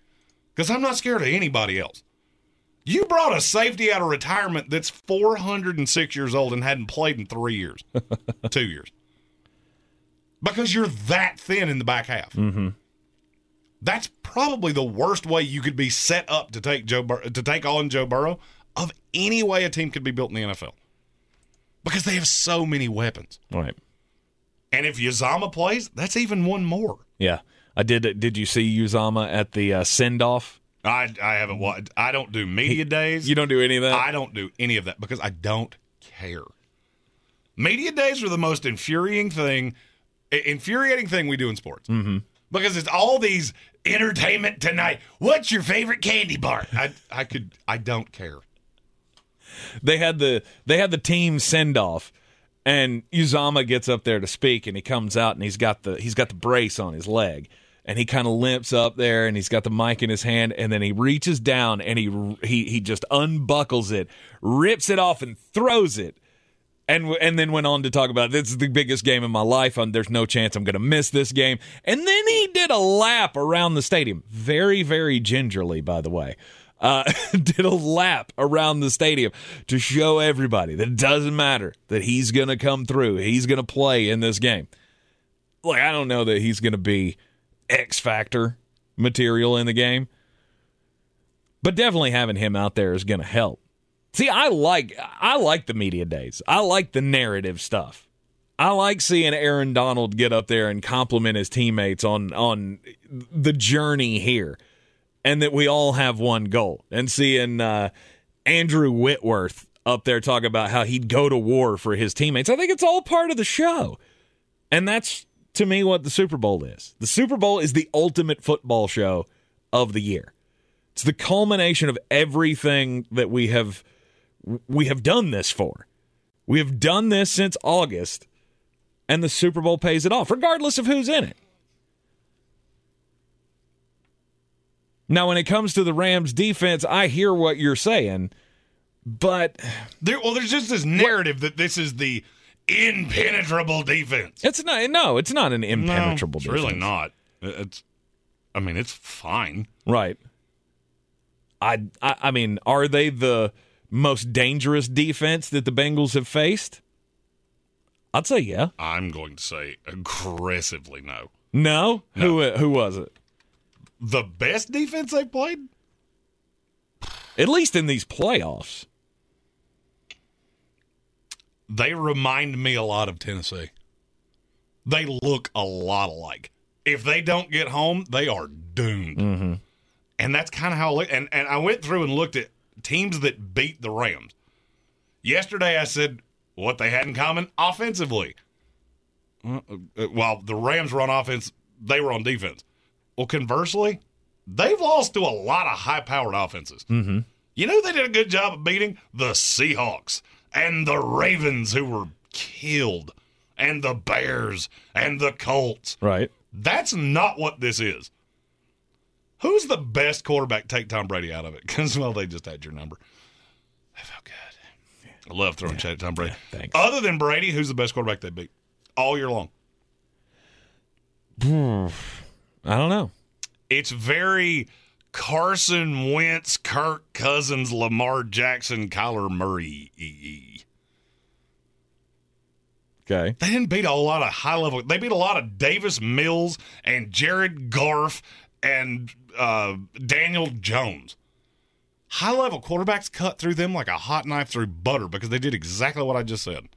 Because I'm not scared of anybody else. You brought a safety out of retirement that's 406 years old and hadn't played in three years, two years. Because you're that thin in the back half. Mm-hmm. That's probably the worst way you could be set up to take Joe Bur- to take on Joe Burrow of any way a team could be built in the NFL. Because they have so many weapons. Right. And if Uzomah plays, that's even one more. Yeah. I did. Did you see Uzomah at the uh, send off? I I haven't watched. I don't do media days. You don't do any of that? I don't do any of that because I don't care. Media days are the most infuriating thing, infuriating thing we do in sports. Mm-hmm. Because it's all these entertainment tonight. What's your favorite candy bar? I I could. I don't care. They had the they had the team send off and Uzomah gets up there to speak and he comes out and he's got the he's got the brace on his leg and he kind of limps up there and he's got the mic in his hand and then he reaches down and he he he just unbuckles it, rips it off and throws it. And and then went on to talk about this is the biggest game in my life. and there's no chance I'm going to miss this game. And then he did a lap around the stadium, very very gingerly, by the way. Uh, did a lap around the stadium to show everybody that it doesn't matter that he's going to come through. He's going to play in this game. Like I don't know that he's going to be X factor material in the game. But definitely having him out there is going to help. See, I like I like the media days. I like the narrative stuff. I like seeing Aaron Donald get up there and compliment his teammates on on the journey here, and that we all have one goal. And seeing uh, Andrew Whitworth up there talk about how he'd go to war for his teammates. I think it's all part of the show, and that's to me what the Super Bowl is. The Super Bowl is the ultimate football show of the year. It's the culmination of everything that we have we have done this for. We have done this since August, and the Super Bowl pays it off, regardless of who's in it. Now, when it comes to the Rams defense, I hear what you're saying, but there, well, there's just this narrative what, that this is the impenetrable defense. It's not. No, it's not an impenetrable. No, it's defense. really not. It's. I mean, it's fine. Right. I, I. I mean, are they the most dangerous defense that the Bengals have faced? I'd say yeah. I'm going to say aggressively no. No. no. Who? Who was it? The best defense they've played. At least in these playoffs they remind me a lot of Tennessee. They look a lot alike. If they don't get home, they are doomed. Mm-hmm. And that's kind of how I look. And, and I went through and looked at teams that beat the Rams. Yesterday, I said what they had in common offensively. Uh, uh, while the Rams were on offense, they were on defense. Well, conversely, they've lost to a lot of high powered offenses. Mm-hmm. You know, they did a good job of beating the Seahawks and the Ravens who were killed and the Bears and the Colts. Right. That's not what this is. Who's the best quarterback? Take Tom Brady out of it because, well, they just had your number. I felt good. I love throwing yeah. Tom Brady. Yeah, thanks. Other than Brady, who's the best quarterback they beat all year long? I don't know. It's very Carson Wentz, Kirk Cousins, Lamar Jackson, Kyler Murray. Okay. They didn't beat a lot of high level. They beat a lot of Davis Mills and Jared Goff and uh, Daniel Jones. High level quarterbacks cut through them like a hot knife through butter because they did exactly what I just said.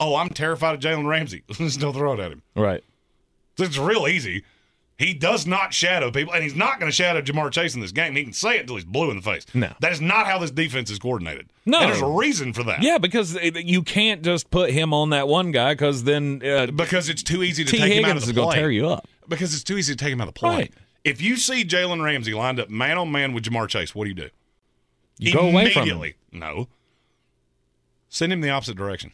Oh, I'm terrified of Jalen Ramsey. Just don't throw it at him. Right. It's real easy. He does not shadow people, and he's not going to shadow Ja'Marr Chase in this game. He can say it until he's blue in the face. No. That is not how this defense is coordinated. No. And there's a reason for that. Yeah, because you can't just put him on that one guy because then. Uh, because it's too easy to T. take Higgins him out of the is play. going to tear you up. Because it's too easy to take him out of the play. Right. If you see Jalen Ramsey lined up man on man with Ja'Marr Chase, what do you do? You go away from him. No. Send him the opposite direction.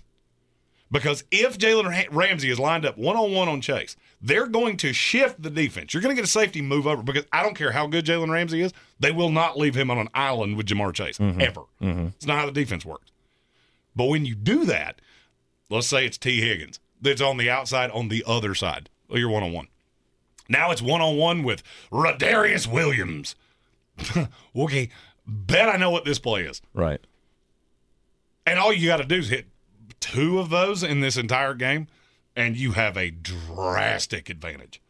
Because if Jalen Ramsey is lined up one on one on Chase, they're going to shift the defense. You're going to get a safety move over because I don't care how good Jalen Ramsey is, they will not leave him on an island with Ja'Marr Chase mm-hmm. ever. Mm-hmm. It's not how the defense works. But when you do that, let's say it's Tee Higgins that's on the outside on the other side. Well, you're one on one. Now it's one on one with Radarius Williams. okay, bet I know what this play is. Right. And all you got to do is hit two of those in this entire game, and you have a drastic advantage.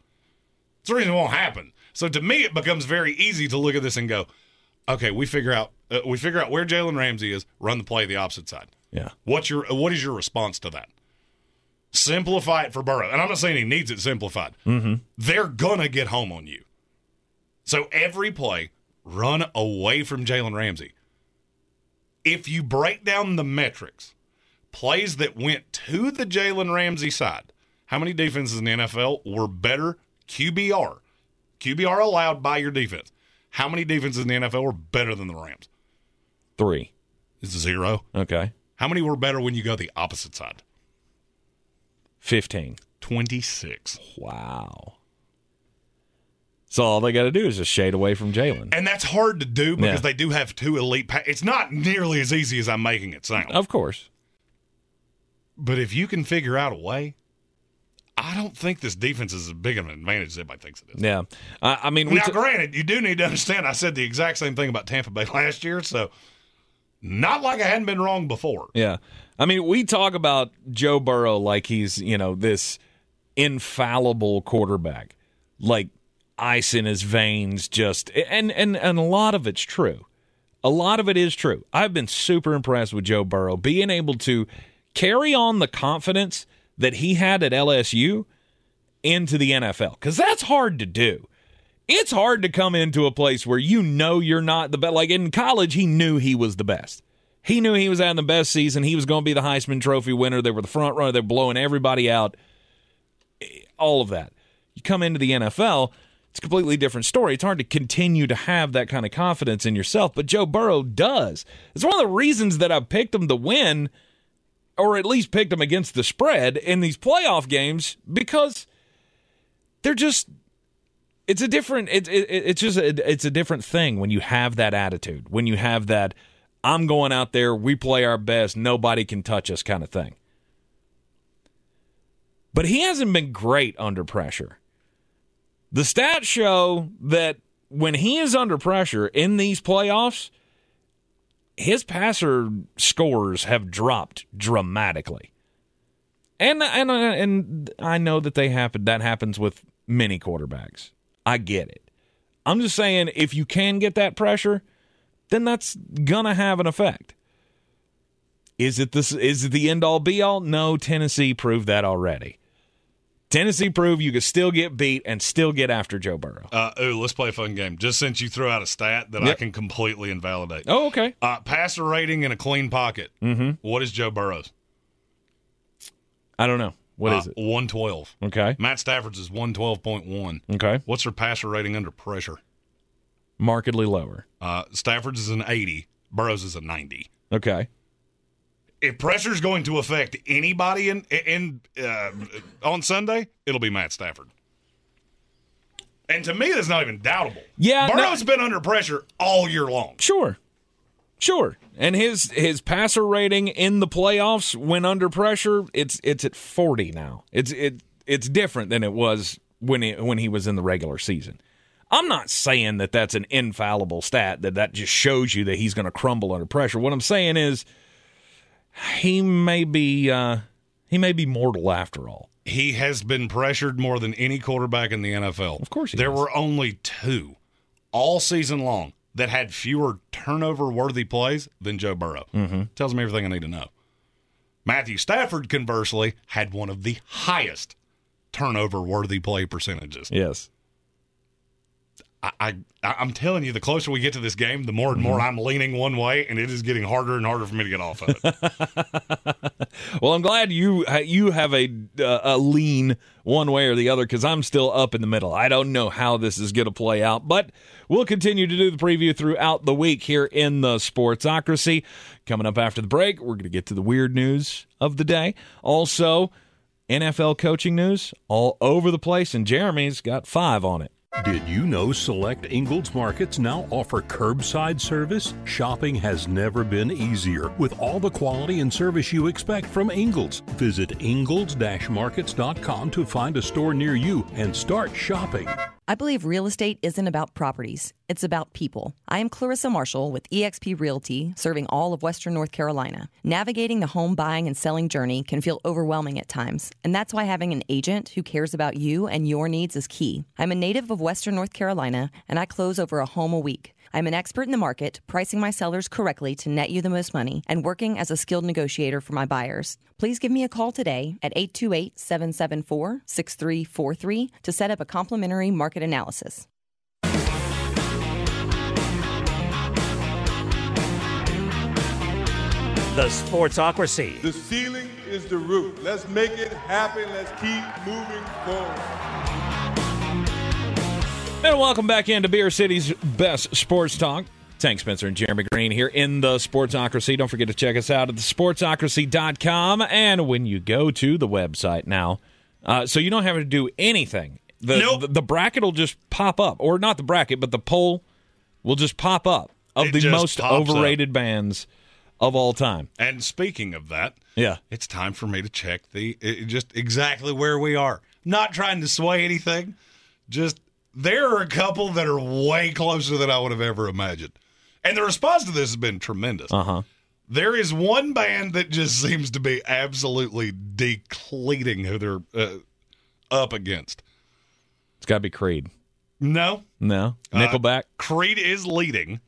It's the reason it won't happen. So to me, it becomes very easy to look at this and go, okay, we figure out uh, we figure out where Jalen Ramsey is, run the play the opposite side. Yeah. What's your what is your response to that? Simplify it for Burrow, and I'm not saying he needs it simplified. Mm-hmm. They're gonna get home on you. So every play, run away from Jalen Ramsey. If you break down the metrics, plays that went to the Jalen Ramsey side. How many defenses in the NFL were better QBR? QBR allowed by your defense. How many defenses in the NFL were better than the Rams? Three. Is zero. Okay. How many were better when you go the opposite side? 15. 26. Wow. So all they got to do is just shade away from Jalen. And that's hard to do because Yeah. they do have two elite. Pa- it's not nearly as easy as I'm making it sound. Of course. But if you can figure out a way, I don't think this defense is as big of an advantage as everybody thinks it is. Yeah. I, I mean, we now, t- granted, you do need to understand. I said the exact same thing about Tampa Bay last year, so not like I hadn't been wrong before. Yeah. I mean, we talk about Joe Burrow like he's, you know, this infallible quarterback, like ice in his veins, just and and and a lot of it's true. A lot of it is true. I've been super impressed with Joe Burrow being able to carry on the confidence that he had at LSU into the NFL because that's hard to do. It's hard to come into a place where you know you're not the best. Like in college, he knew he was the best. He knew he was having the best season. He was going to be the Heisman Trophy winner. They were the front runner. They're blowing everybody out. All of that. You come into the NFL, it's a completely different story. It's hard to continue to have that kind of confidence in yourself, but Joe Burrow does. It's one of the reasons that I picked him to win, or at least picked them against the spread in these playoff games because they're just it's a different it, it, it's just a, it's a different thing when you have that attitude when you have that i'm going out there we play our best nobody can touch us kind of thing. But he hasn't been great under pressure. The stats show that when he is under pressure in these playoffs his passer scores have dropped dramatically and and uh, and I know that they happen that happens with many quarterbacks. I get it. I'm just saying if you can get that pressure, then that's gonna have an effect. Is it this is it the end all be all? No, Tennessee proved that already. Tennessee proved you could still get beat and still get after Joe Burrow. Uh, ooh, let's play a fun game. Just since you threw out a stat that I can completely invalidate. Oh, okay. Uh, passer rating in a clean pocket. Mm-hmm. What is Joe Burrow's? I don't know. What uh, is it? 112. Okay. Matt Stafford's is 112.1. Okay. What's their passer rating under pressure? Markedly lower. Uh, Stafford's is an 80. Burrow's is a 90. Okay. If pressure's going to affect anybody in in uh, on Sunday, it'll be Matt Stafford. And to me, that's not even doubtable. Yeah, no- Burrow's been under pressure all year long. Sure. Sure. And his his passer rating in the playoffs when under pressure, it's it's at 40 now. It's it it's different than it was when he, when he was in the regular season. I'm not saying that that's an infallible stat that that just shows you that he's going to crumble under pressure. What I'm saying is he may be uh he may be mortal after all. He has been pressured more than any quarterback in the NFL. Of course he there has. were only two all season long that had fewer turnover worthy plays than Joe Burrow. Mm-hmm. Tells me everything I need to know. Matthew Stafford, conversely, had one of the highest turnover worthy play percentages. Yes. I, I I'm telling you, the closer we get to this game, the more and more I'm leaning one way, and it is getting harder and harder for me to get off of it. Well, I'm glad you you have a uh, a lean one way or the other because I'm still up in the middle. I don't know how this is going to play out, but we'll continue to do the preview throughout the week here in the Sportsocracy. Coming up after the break, we're going to get to the weird news of the day. Also, NFL coaching news all over the place, and Jeremy's got five on it. Did you know select Ingles Markets now offer curbside service? Shopping has never been easier with all the quality and service you expect from Ingles. Visit ingles-markets.com to find a store near you and start shopping. I believe real estate isn't about properties, it's about people. I am Clarissa Marshall with eXp Realty, serving all of Western North Carolina. Navigating the home buying and selling journey can feel overwhelming at times, and that's why having an agent who cares about you and your needs is key. I'm a native of Western North Carolina, and I close over a home a week. I'm an expert in the market, pricing my sellers correctly to net you the most money, and working as a skilled negotiator for my buyers. Please give me a call today at 828 774 6343 to set up a complimentary market analysis. The Sportsocracy. The ceiling is the roof. Let's make it happen. Let's keep moving forward. And welcome back into Beer City's best sports talk. Tank Spencer and Jeremy Greene here in the Sportsocracy. Don't forget to check us out at the thesportsocracy.com. And when you go to the website now, uh, so you don't have to do anything The, Nope. the the bracket will just pop up, or not the bracket, but the poll will just pop up of It the most pops up. overrated bands of all time. And speaking of that, Yeah. it's time for me to check the it, just exactly where we are. Not trying to sway anything, just there are a couple that are way closer than I would have ever imagined. And the response to this has been tremendous. Uh huh. There is one band that just seems to be absolutely decleating who they're uh, up against. It's got to be Creed. No, No, Uh, Nickelback. Creed is leading,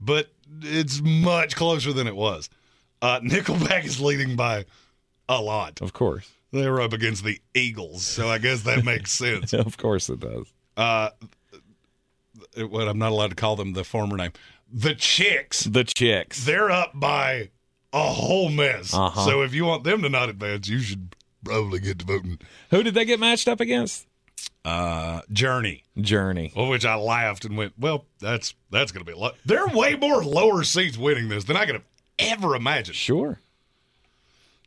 but it's much closer than it was. Uh, Nickelback is leading by a lot. of course, They were up against the Eagles, so I guess that makes sense. of course it does. Uh, what I'm not allowed to call them the former name, the Chicks. The Chicks. They're up by a whole mess. Uh-huh. So if you want them to not advance, you should probably get to voting. Who did they get matched up against? Uh, Journey. Journey. Well, which I laughed and went, well, that's that's going to be a lot. There are way more lower seats winning this than I could have ever imagined. Sure.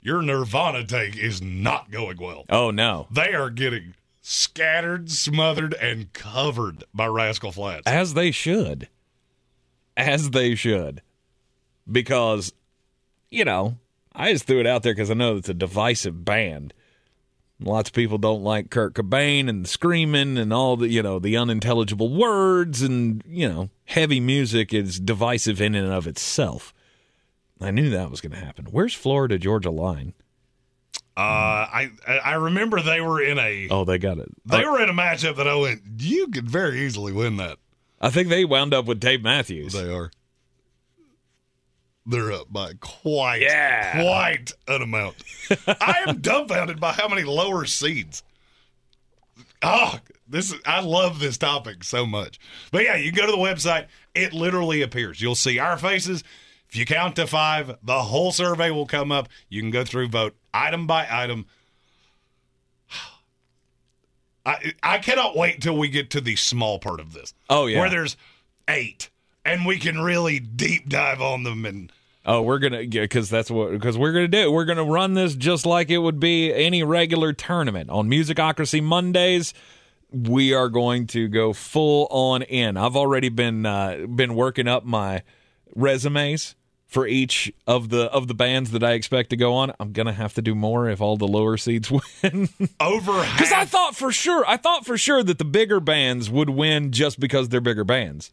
Your Nirvana take is not going well. Oh no. They are getting scattered, smothered, and covered by Rascal Flatts. As they should. As they should. Because, you know, I just threw it out there because I know it's a divisive band. Lots of people don't like Kurt Cobain and the screaming and all the, you know, the unintelligible words and, you know, heavy music is divisive in and of itself. I knew that was going to happen. Where's Florida Georgia line? Uh, I I remember they were in a Oh, they got it. they were in a matchup that I went, you could very easily win that. I think they wound up with Dave Matthews. They are. They're up by quite, Yeah. quite an amount. I am dumbfounded by how many lower seeds. Oh, this is, I love this topic so much. But yeah, you go to the website, it literally appears. You'll see our faces. If you count to five, the whole survey will come up. You can go through, vote item by item. I I cannot wait till we get to the small part of this. Oh, yeah. Where there's eight and we can really deep dive on them and Oh, we're gonna because that's what because we're gonna do. We're gonna run this just like it would be any regular tournament on Musicocracy Mondays. We are going to go full on in. I've already been uh, been working up my resumes for each of the of the bands that I expect to go on. I'm gonna have to do more if all the lower seeds win. over Because I thought for sure, I thought for sure that the bigger bands would win just because they're bigger bands,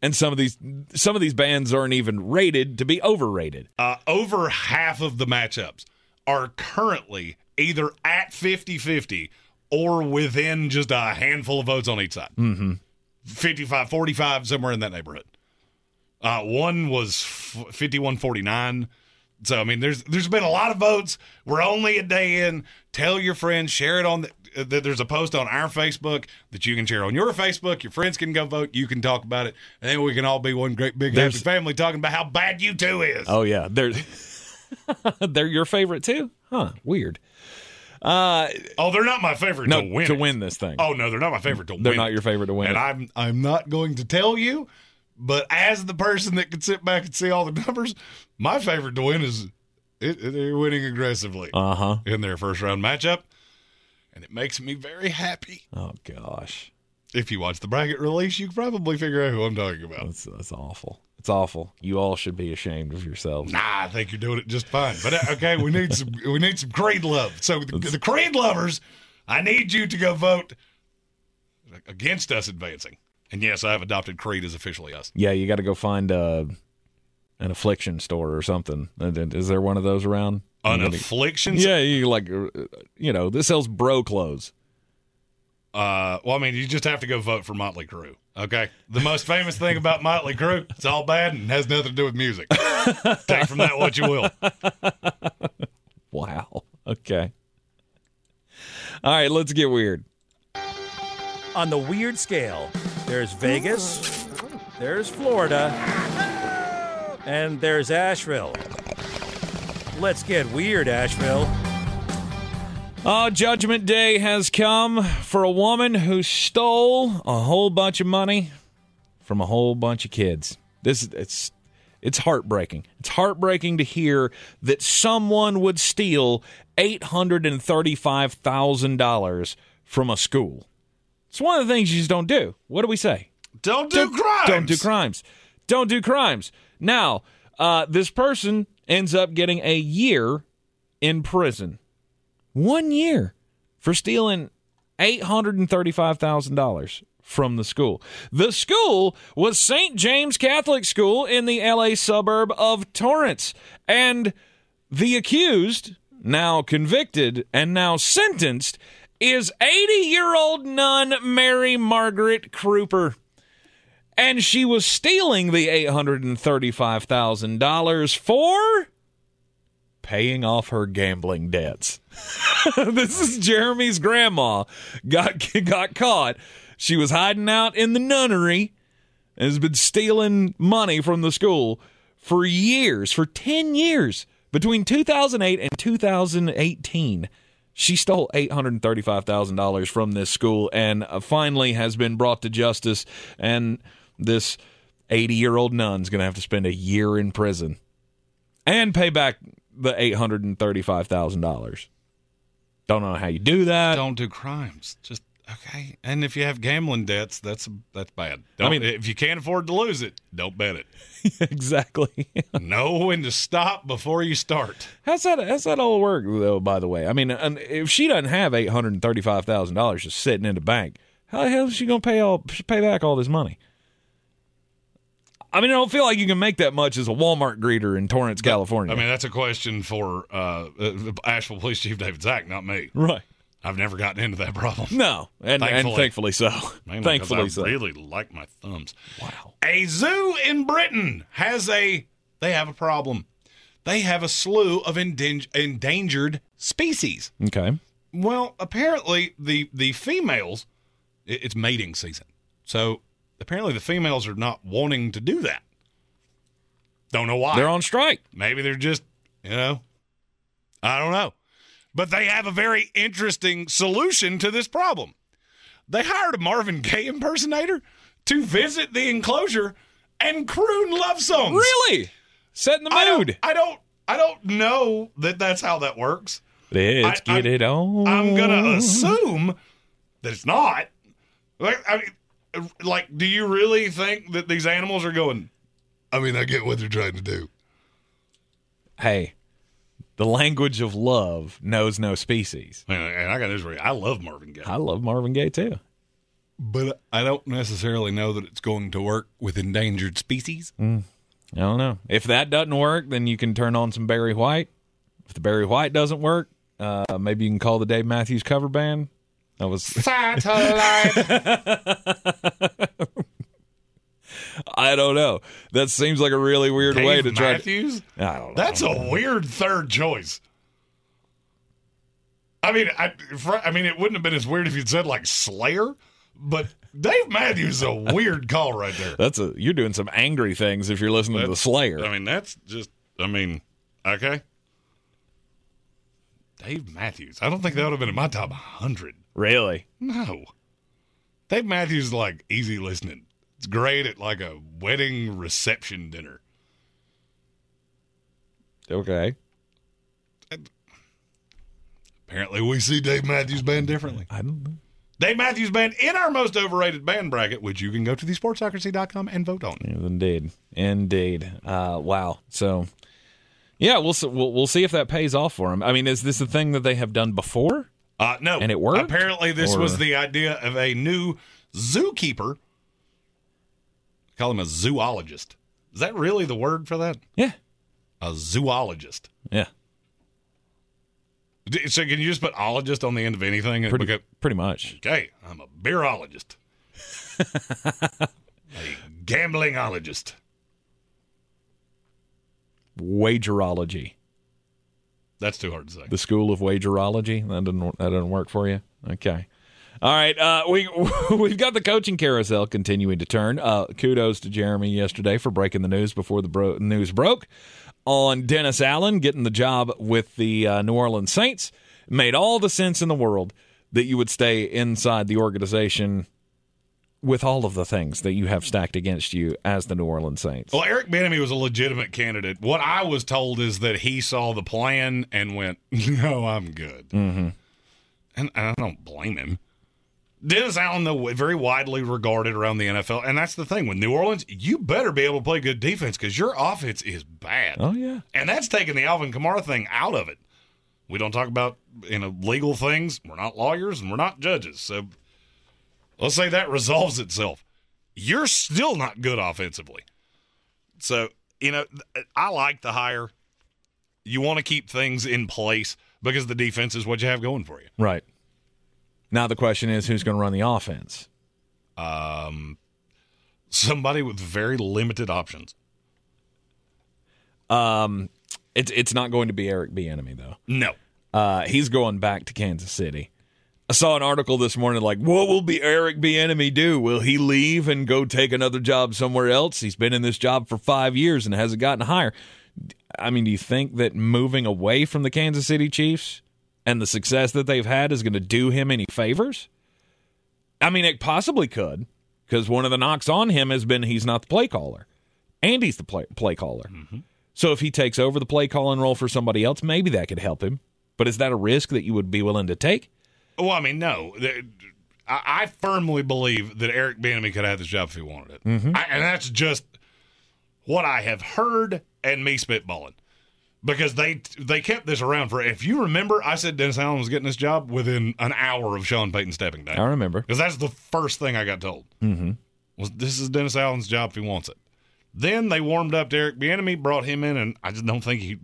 and some of these some of these bands aren't even rated to be overrated. uh, over half of the matchups are currently either at 50-50 or within just a handful of votes on each side. Mm-hmm. 55 45 somewhere in that neighborhood. Uh, one was f- 51 49. So I mean there's there's been a lot of votes. We're only a day in. Tell your friends, share it on the uh, there's a post on our Facebook that you can share on your Facebook. Your friends can go vote. You can talk about it, and then we can all be one great big There's- happy family talking about how bad U2 is. Oh yeah, they're they're your favorite too, huh? Weird. Uh, oh, they're not my favorite no, to win. to it. win this thing. Oh no, they're not my favorite to win. They're not your favorite to win And it. I'm I'm not going to tell you, but as the person that can sit back and see all the numbers, my favorite to win is it, it- they're winning aggressively Uh huh. in their first round matchup, and it makes me very happy. Oh gosh, If you watch the bracket release, you can probably figure out who I'm talking about. that's that's awful. It's awful. You all should be ashamed of yourselves. Nah, I think you're doing it just fine. But uh, okay, we need some we need some Creed love. So the, the Creed lovers, I need you to go vote against us advancing. And yes, I have adopted Creed as officially us. Yeah, you got to go find uh, an affliction store or something. Is there one of those around? An Anybody- affliction? Yeah, you like, uh, you know, this sells bro clothes. Uh, well, I mean, you just have to go vote for Motley Crue. Okay, the most famous thing about Motley Crue, it's all bad and has nothing to do with music. Take from that what you will. Wow. Okay. All right, let's get weird. On the weird scale, there's Vegas, there's Florida, and there's Asheville. Let's get weird, Asheville. Oh, Judgment Day has come for a woman who stole a whole bunch of money from a whole bunch of kids. This it's it's heartbreaking. It's heartbreaking to hear that someone would steal eight hundred and thirty-five thousand dollars from a school. It's one of the things you just don't do. What do we say? Don't do crimes. Don't do crimes. Don't do crimes. Now, uh, this person ends up getting a year in prison. One year for stealing $835,000 from the school. The school was St. James Catholic School in the LA suburb of Torrance. And the accused, now convicted and now sentenced, is 80 year old nun Mary Margaret Kreuper. And she was stealing the $835,000 for paying off her gambling debts. this is Jeremy's grandma got got caught. She was hiding out in the nunnery and has been stealing money from the school for years, for 10 years. Between 2008 and 2018, she stole $835,000 from this school and uh, finally has been brought to justice and this 80-year-old nun's going to have to spend a year in prison and pay back the $835,000. Don't know how you do that. Don't do crimes. Just okay. And if you have gambling debts, that's that's bad. Don't, I mean- if you can't afford to lose it, don't bet it. exactly. know when to stop before you start. How's that? How's that all work though? By the way, I mean, and if she doesn't have eight hundred and thirty-five thousand dollars just sitting in the bank, how the hell is she going to pay all pay back all this money? I mean, I don't feel like you can make that much as a Walmart greeter in Torrance, California. I mean, that's a question for uh, uh, Asheville Police Chief David Zack, not me. right? I've never gotten into that problem. No, and and thankfully so. Mainly thankfully I so. really like my thumbs. Wow. A zoo in Britain has a they have a problem. They have a slew of endan- endangered species. Okay. Well, apparently the the females it- it's mating season. So apparently the females are not wanting to do that. Don't know why. They're on strike. Maybe they're just, you know, I don't know. But they have a very interesting solution to this problem. They hired a Marvin Gaye impersonator to visit the enclosure and croon love songs. Really? Setting the I don't- mood. I don't I don't know that that's how that works. Let's I- get it on. I'm gonna assume that it's not. Like, I mean, like, do you really think that these animals are going? I mean, I get what they're trying to do. Hey, the language of love knows no species. And and I got news for you. I love Marvin Gaye, I love Marvin Gaye too. but I don't necessarily know that it's going to work with endangered species. I don't know. If that doesn't work, then you can turn on some Barry White. If the Barry White doesn't work, uh, maybe you can call the Dave Matthews cover band. That was Satellite. I don't know. That seems like a really weird way to Dave try. Matthews. To, I don't know. That's a weird third choice. I mean, I, fr- I mean, it wouldn't have been as weird if you'd said like Slayer, but Dave Matthews is a weird call right there. That's a. You're doing some angry things if you're listening to the That's- Slayer. I mean, that's just. I mean, okay. Dave Matthews. I don't think that would have been in my top 100. really? No. Dave Matthews is like easy listening. It's great at like a wedding reception dinner. Okay. Apparently, we see Dave Matthews Band differently. I don't know. Dave Matthews Band in our most overrated band bracket, which you can go to thesportsocracy.com and vote on. Indeed, indeed. Uh, wow. So, yeah, we'll, we'll we'll see if that pays off for him. I mean, is this a thing that they have done before? Uh, no. And it worked? Apparently, this Or- was the idea of a new zookeeper. Call him a zoologist. Is that really the word for that? Yeah. A zoologist. Yeah. So can you just put ologist on the end of anything? Pretty pretty much. okay, I'm a beerologist. a gamblingologist. Wagerology. That's too hard to say. The school of wagerology. That doesn't that doesn't work for you. Okay. All right, uh, we we've got the coaching carousel continuing to turn. Uh, kudos to Jeremy yesterday for breaking the news before the bro- news broke on Dennis Allen getting the job with the uh, New Orleans Saints. Made all the sense in the world that you would stay inside the organization with all of the things that you have stacked against you as the New Orleans Saints. Well, Eric Bieniemy was a legitimate candidate. What I was told is that he saw the plan and went, "No, I'm good," Mm-hmm. and I don't blame him. Dennis Allen, though, very widely regarded around the NFL, and that's the thing with New Orleans. You better be able to play good defense because your offense is bad. Oh yeah, and that's taking the Alvin Kamara thing out of it. We don't talk about you know legal things. We're not lawyers and we're not judges, so let's say that resolves itself. You're still not good offensively. So you know, uh, I like the hire. You want to keep things in place because the defense is what you have going for you. Right. Now the question is who's going to run the offense? Um, somebody with very limited options. Um, it's it's not going to be Eric Bieniemy though. No. Uh, he's going back to Kansas City. I saw an article this morning like, what will be Eric Bieniemy do? Will he leave and go take another job somewhere else? He's been in this job for five years and hasn't gotten higher. I mean, do you think that moving away from the Kansas City Chiefs and the success that they've had is going to do him any favors? I mean, it possibly could because one of the knocks on him has been he's not the play caller, and he's the play, play caller. Mm-hmm. So if he takes over the play calling role for somebody else, maybe that could help him. But is that a risk that you would be willing to take? Well, I mean, no. I, firmly believe that Eric Bieniemy could have this job if he wanted it, Mhm. I, and that's just what I have heard and me spitballing. Because they they kept this around for. If you remember, I said Dennis Allen was getting this job within an hour of Sean Payton stepping down. I remember. Because that's the first thing I got told. Mm-hmm. Was this is Dennis Allen's job if he wants it. Then they warmed up to Eric Bieniemy, brought him in, and I just don't think he.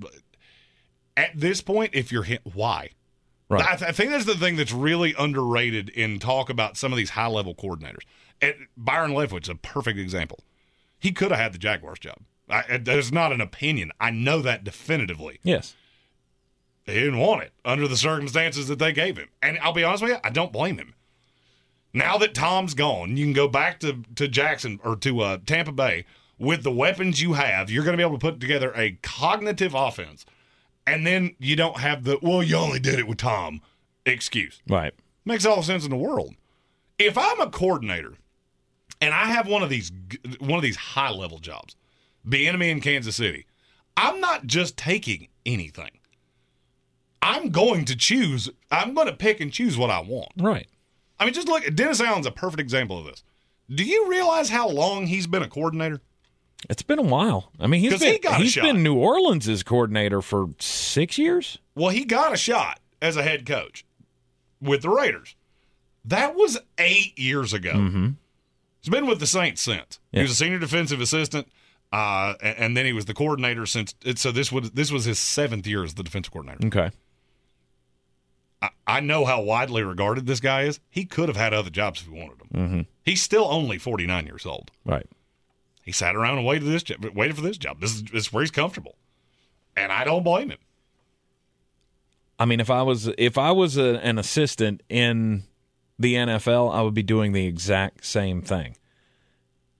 At this point, if you're hit, why? Right. I, th- I think that's the thing that's really underrated in talk about some of these high level coordinators. And Byron Leftwich is a perfect example. He could have had the Jaguars job. I, there's not an opinion. I know that definitively. Yes. He didn't want it under the circumstances that they gave him. And I'll be honest with you, I don't blame him. Now that Tom's gone, you can go back to, to Jackson or to uh, Tampa Bay with the weapons you have. You're going to be able to put together a cognitive offense. And then you don't have the, well, you only did it with Tom excuse. Right. Makes all the sense in the world. If I'm a coordinator and I have one of these one of these high level jobs, the enemy in Kansas City, I'm not just taking anything. I'm going to choose. I'm going to pick and choose what I want. Right. I mean, just look. Dennis Allen's a perfect example of this. Do you realize how long he's been a coordinator? It's been a while. I mean, he's been he he's been New Orleans' coordinator for six years. Well, he got a shot as a head coach with the Raiders. That was eight years ago. Mm-hmm. He's been with the Saints since. Yeah. He was a senior defensive assistant, uh, and, and then he was the coordinator since. So this was this was his seventh year as the defensive coordinator. Okay. I, I know how widely regarded this guy is. He could have had other jobs if he wanted them. Mm-hmm. He's still only forty nine years old. Right. He sat around and waited this job, waited for this job. This is, this is where he's comfortable, and I don't blame him. I mean, if I was if I was a, an assistant in the NFL, I would be doing the exact same thing.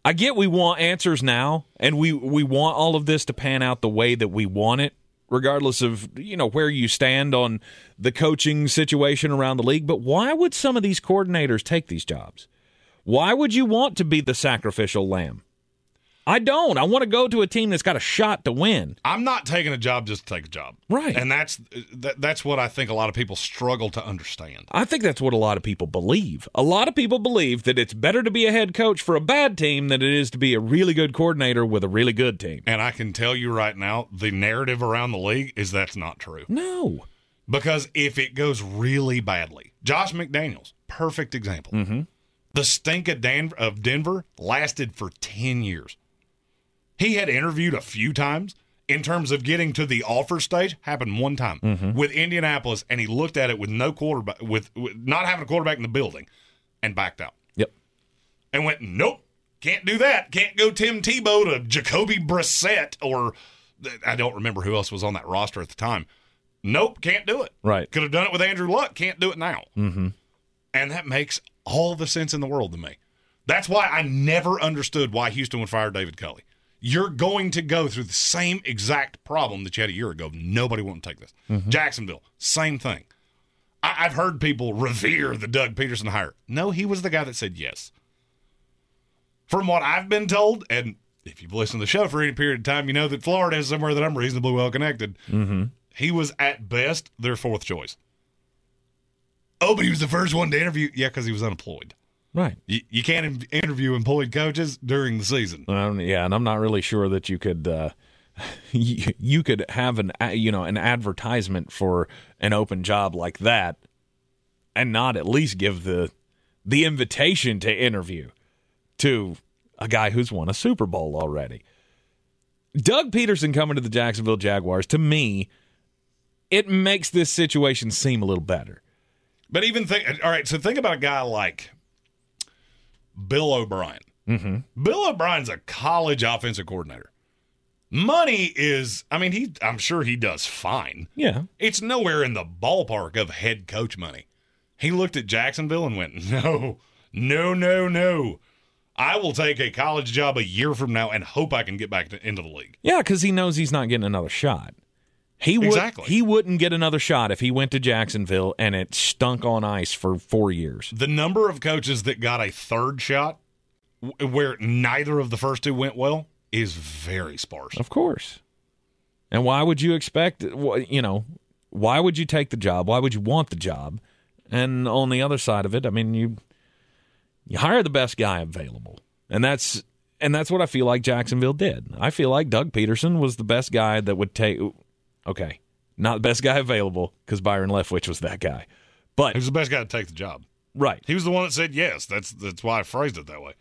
I get we want answers now, and we we want all of this to pan out the way that we want it, regardless of you know where you stand on the coaching situation around the league. But why would some of these coordinators take these jobs? Why would you want to be the sacrificial lamb? I don't. I want to go to a team that's got a shot to win. I'm not taking a job just to take a job, Right. And that's that, that's what I think a lot of people struggle to understand. I think that's what a lot of people believe. A lot of people believe that it's better to be a head coach for a bad team than it is to be a really good coordinator with a really good team. And I can tell you right now, the narrative around the league is that's not true. No. Because if it goes really badly, Josh McDaniels, perfect example. Mm-hmm. The stink of, Dan- of Denver lasted for 10 years. He had interviewed a few times in terms of getting to the offer stage, happened one time Mhm. with Indianapolis, and he looked at it with no quarterback, with, with not having a quarterback in the building, and backed out. Yep. And went, nope, can't do that. Can't go Tim Tebow to Jacoby Brissett or I don't remember who else was on that roster at the time. Nope, can't do it. Right. Could have done it with Andrew Luck. Can't do it now. Mm-hmm. And that makes all the sense in the world to me. That's why I never understood why Houston would fire David Culley. You're going to go through the same exact problem that you had a year ago. Nobody won't take this. Mhm. Jacksonville, same thing. I- I've heard people revere the Doug Pederson hire. No, he was the guy that said yes. From what I've been told, and if you've listened to the show for any period of time, you know that Florida is somewhere that I'm reasonably well connected. Mm-hmm. He was at best their fourth choice. Oh, but he was the first one to interview. Yeah, because he was unemployed. Right. You, you can't in- interview employed coaches during the season. Um, yeah, and I'm not really sure that you could uh, you, you could have an you know an advertisement for an open job like that and not at least give the the invitation to interview to a guy who's won a Super Bowl already. Doug Pederson coming to the Jacksonville Jaguars to me it makes this situation seem a little better. But even think, all right, so think about a guy like Bill O'Brien. Mm-hmm. Bill O'Brien's a college offensive coordinator. Money is, I mean, he, I'm sure he does fine. Yeah. It's nowhere in the ballpark of head coach money. He looked at Jacksonville and went, no, no, no, no. I will take a college job a year from now and hope I can get back to, into the league. Yeah, because he knows he's not getting another shot. He would Exactly. he wouldn't get another shot if he went to Jacksonville and it stunk on ice for four years. The number of coaches that got a third shot where neither of the first two went well is very sparse. Of course. And why would you expect you know, why would you take the job? Why would you want the job? And on the other side of it, I mean you you hire the best guy available. And that's and that's what I feel like Jacksonville did. I feel like Doug Pederson was the best guy that would take okay, not the best guy available because Byron Leftwich was that guy. But He was the best guy to take the job. Right. He was the one that said yes. That's that's why I phrased it that way.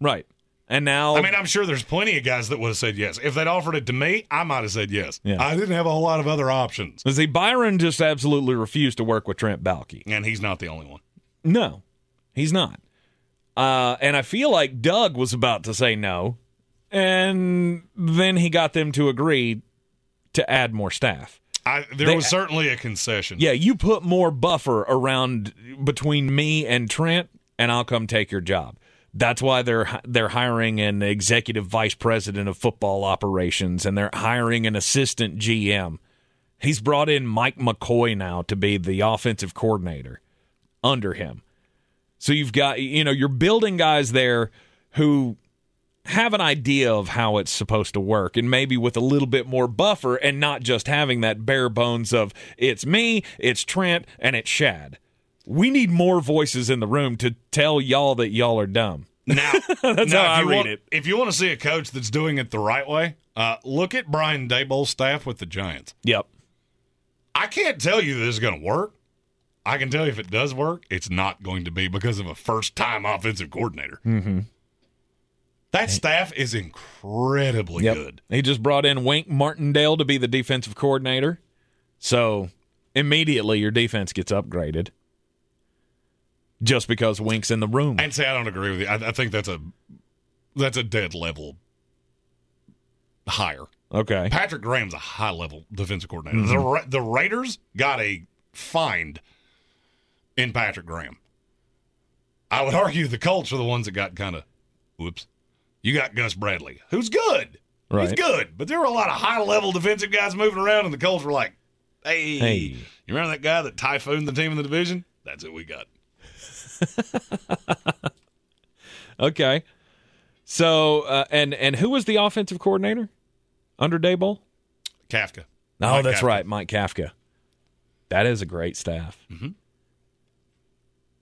Right. And now I mean, I'm sure there's plenty of guys that would have said yes. If they'd offered it to me, I might have said yes. Yeah. I didn't have a whole lot of other options. See, Byron just absolutely refused to work with Trent Baalke. And he's not the only one. No, he's not. Uh, and I feel like Doug was about to say no, and then he got them to agree to add more staff. I, there They- was certainly a concession. Yeah, you put more buffer around between me and Trent, and I'll come take your job. That's why they're they're hiring an executive vice president of football operations, and they're hiring an assistant GM. He's brought in Mike McCoy now to be the offensive coordinator under him. So you've got you know you're building guys there who have an idea of how it's supposed to work and maybe with a little bit more buffer and not just having that bare bones of it's me, it's Trent, and it's Shad. We need more voices in the room to tell y'all that y'all are dumb. Now, That's now, how I read want, it. If you want to see a coach that's doing it the right way, uh, look at Brian Daboll's staff with the Giants. Yep. I can't tell you this is going to work. I can tell you if it does work, it's not going to be because of a first time offensive coordinator. Mm-hmm. That staff is incredibly Yep. good. He just brought in Wink Martindale to be the defensive coordinator. So immediately your defense gets upgraded just because Wink's in the room. And say I don't agree with you. I, I think that's a that's a dead level higher. Okay. Patrick Graham's a high level defensive coordinator. The Mhm. Ra- the Raiders got a find in Patrick Graham. I would argue the Colts are the ones that got kind of whoops. You got Gus Bradley, who's good. Right. He's good, but there were a lot of high level defensive guys moving around, and the Colts were like, "Hey, Hey. you remember that guy that typhooned the team in the division? That's who we got." Okay. So uh, and and who was the offensive coordinator under Daboll? Kafka. Oh, Mike that's Kafka. right, Mike Kafka. That is a great staff. Mhm.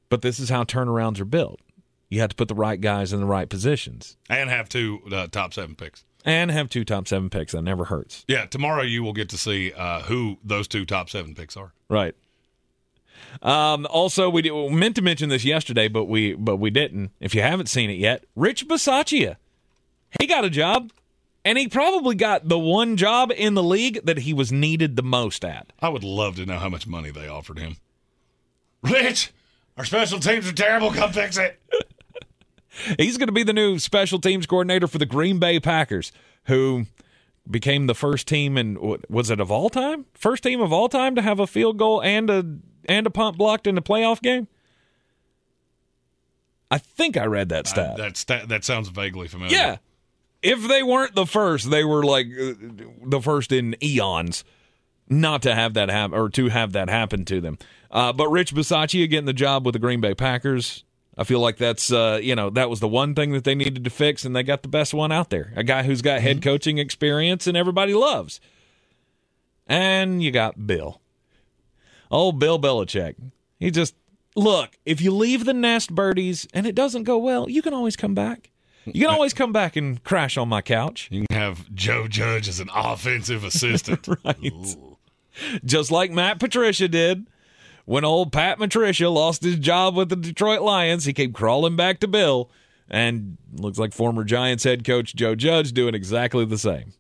But this is how turnarounds are built. You have to put the right guys in the right positions and have two uh, top seven picks. and have two top seven picks. That never hurts. Yeah, tomorrow you will get to see uh, who those two top seven picks are. Right. Um, also, we, did, we meant to mention this yesterday, but we but we didn't. If you haven't seen it yet, Rich Bisaccia, he got a job, and he probably got the one job in the league that he was needed the most at. I would love to know how much money they offered him. Rich, our special teams are terrible. Come fix it. He's going to be the new special teams coordinator for the Green Bay Packers, who became the first team in what- was it of all time? First team of all time to have a field goal and a and a punt blocked in a playoff game. I think I read that stat. Uh, that stat, that sounds vaguely familiar. yeah. If they weren't the first, they were like uh, the first in eons not to have that happen or to have that happen to them. Uh, but Rich Bisaccia getting the job with the Green Bay Packers, I feel like that's uh, you know that was the one thing that they needed to fix, and they got the best one out there. A guy who's got head coaching experience and everybody loves. And you got Bill, oh Bill Belichick. He just look. If you leave the nest birdies and it doesn't go well, you can always come back. You can always come back and crash on my couch. You can have Joe Judge as an offensive assistant. right. Just like Matt Patricia did. When old Pat Patricia lost his job with the Detroit Lions, he came crawling back to Bill, and looks like former Giants head coach Joe Judge doing exactly the same.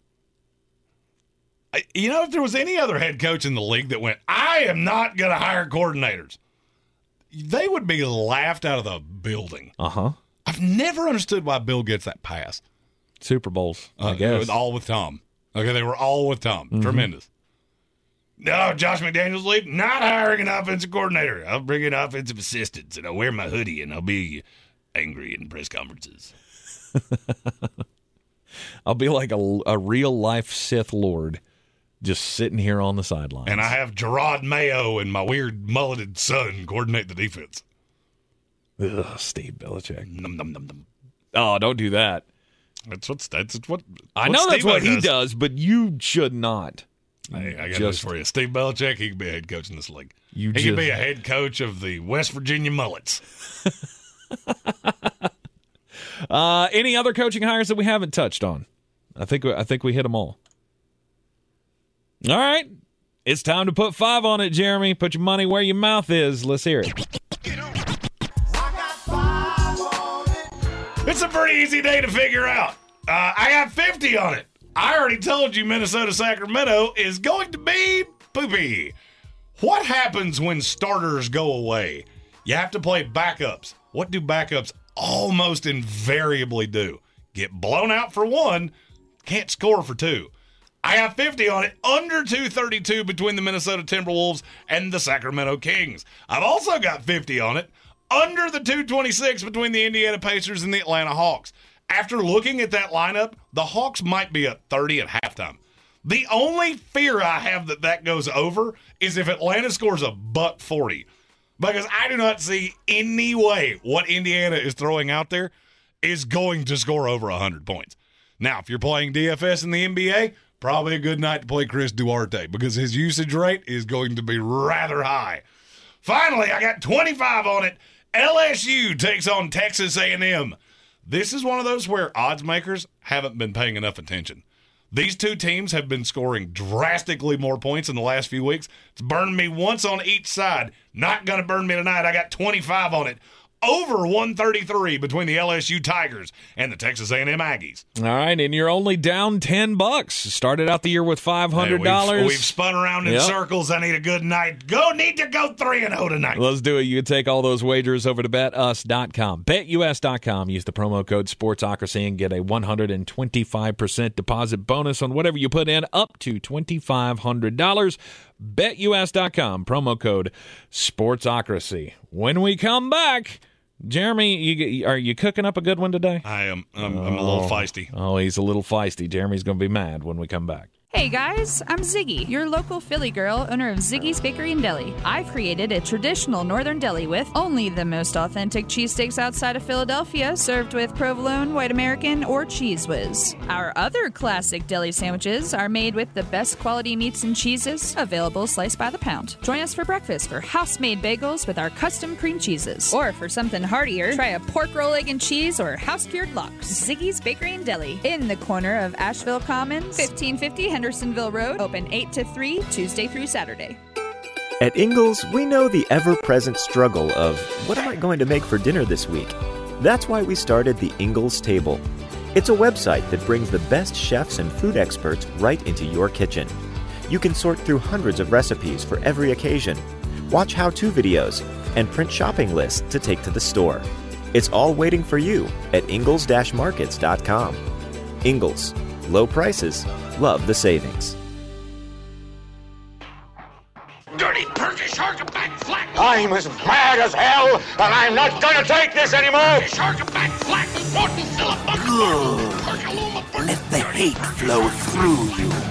You know, if there was any other head coach in the league that went, I am not going to hire coordinators, they would be laughed out of the building. Uh huh. I've never understood why Bill gets that pass. Super Bowls, I Uh, guess. All with Tom. Okay, they were all with Tom. Mhm. Tremendous. No, Josh McDaniels leave. Not hiring an offensive coordinator. I'll bring in offensive assistants and I'll wear my hoodie and I'll be angry in press conferences. I'll be like a, a real life Sith Lord, just sitting here on the sidelines. And I have Jerod Mayo and my weird mulleted son coordinate the defense. Ugh, Steve Belichick. Num, num, num. Oh, don't do that. That's what's that's what I know that's Steve-O what he does, but you should not. Hey, I got Just- this for you. Steve Belichick, he could be a head coach in this league. You he could be a head coach of the West Virginia Mullets. Uh, any other coaching hires that we haven't touched on? I think I think we hit them all. All right, it's time to put five on it, Jeremy. Put your money where your mouth is. Let's hear it. It's a pretty easy day to figure out. Uh, I got 50 on it. I already told you Minnesota Sacramento is going to be poopy. What happens when starters go away? You have to play backups. What do backups almost invariably do? Get blown out for one, can't score for two. I have 50 on it, under 232 between the Minnesota Timberwolves and the Sacramento Kings. I've also got 50 on it, under the 226 between the Indiana Pacers and the Atlanta Hawks. After looking at that lineup, the Hawks might be at 30 at halftime. The only fear I have that that goes over is if Atlanta scores a buck 40. Because I do not see any way what Indiana is throwing out there is going to score over 100 points. Now, if you're playing DFS in the NBA, probably a good night to play Chris Duarte because his usage rate is going to be rather high. Finally, I got 25 on it. LSU takes on Texas A&M. This is one of those where odds makers haven't been paying enough attention. These two teams have been scoring drastically more points in the last few weeks. It's burned me once on each side. Not going to burn me tonight. I got 25 on it. Over 133 between the LSU Tigers and the Texas A&M Aggies. All right, and you're only down ten bucks. Started out the year with five hundred Hey, dollars. we've, we've spun around in Yep. circles. I need a good night. Go need to go 3 and 0 tonight. Let's do it. You can take all those wagers over to betus.com. BetUS.com. Use the promo code SPORTSOCRACY and get a 125% deposit bonus on whatever you put in up to $2,500. BetUS.com. Promo code SPORTSOCRACY. When we come back, Jeremy, you, are you cooking up a good one today? I am. I'm, I'm a little Oh. feisty. Oh, he's a little feisty. Jeremy's going to be mad when we come back. Hey guys, I'm Ziggy, your local Philly girl, owner of Ziggy's Bakery and Deli. I've created a traditional northern deli with only the most authentic cheesesteaks outside of Philadelphia, served with provolone, white American, or Cheez Whiz. Our other classic deli sandwiches are made with the best quality meats and cheeses, available sliced by the pound. Join us for breakfast for house-made bagels with our custom cream cheeses. Or for something heartier, try a pork roll, egg and cheese, or house-cured lox. Ziggy's Bakery and Deli, in the corner of Asheville Commons, 1550 Hendersonville Road, open 8 to 3, Tuesday through Saturday. At Ingles, we know the ever present struggle of what am I going to make for dinner this week? That's why we started the Ingles Table. It's a website that brings the best chefs and food experts right into your kitchen. You can sort through hundreds of recipes for every occasion, watch how to videos, and print shopping lists to take to the store. It's all waiting for you at ingles markets.com. Ingles, low prices, love the savings. Dirty Turkish shark back flat. I'm as mad as hell, and I'm not gonna take this anymore. Shark back flat. Morton Let the hate flow through you.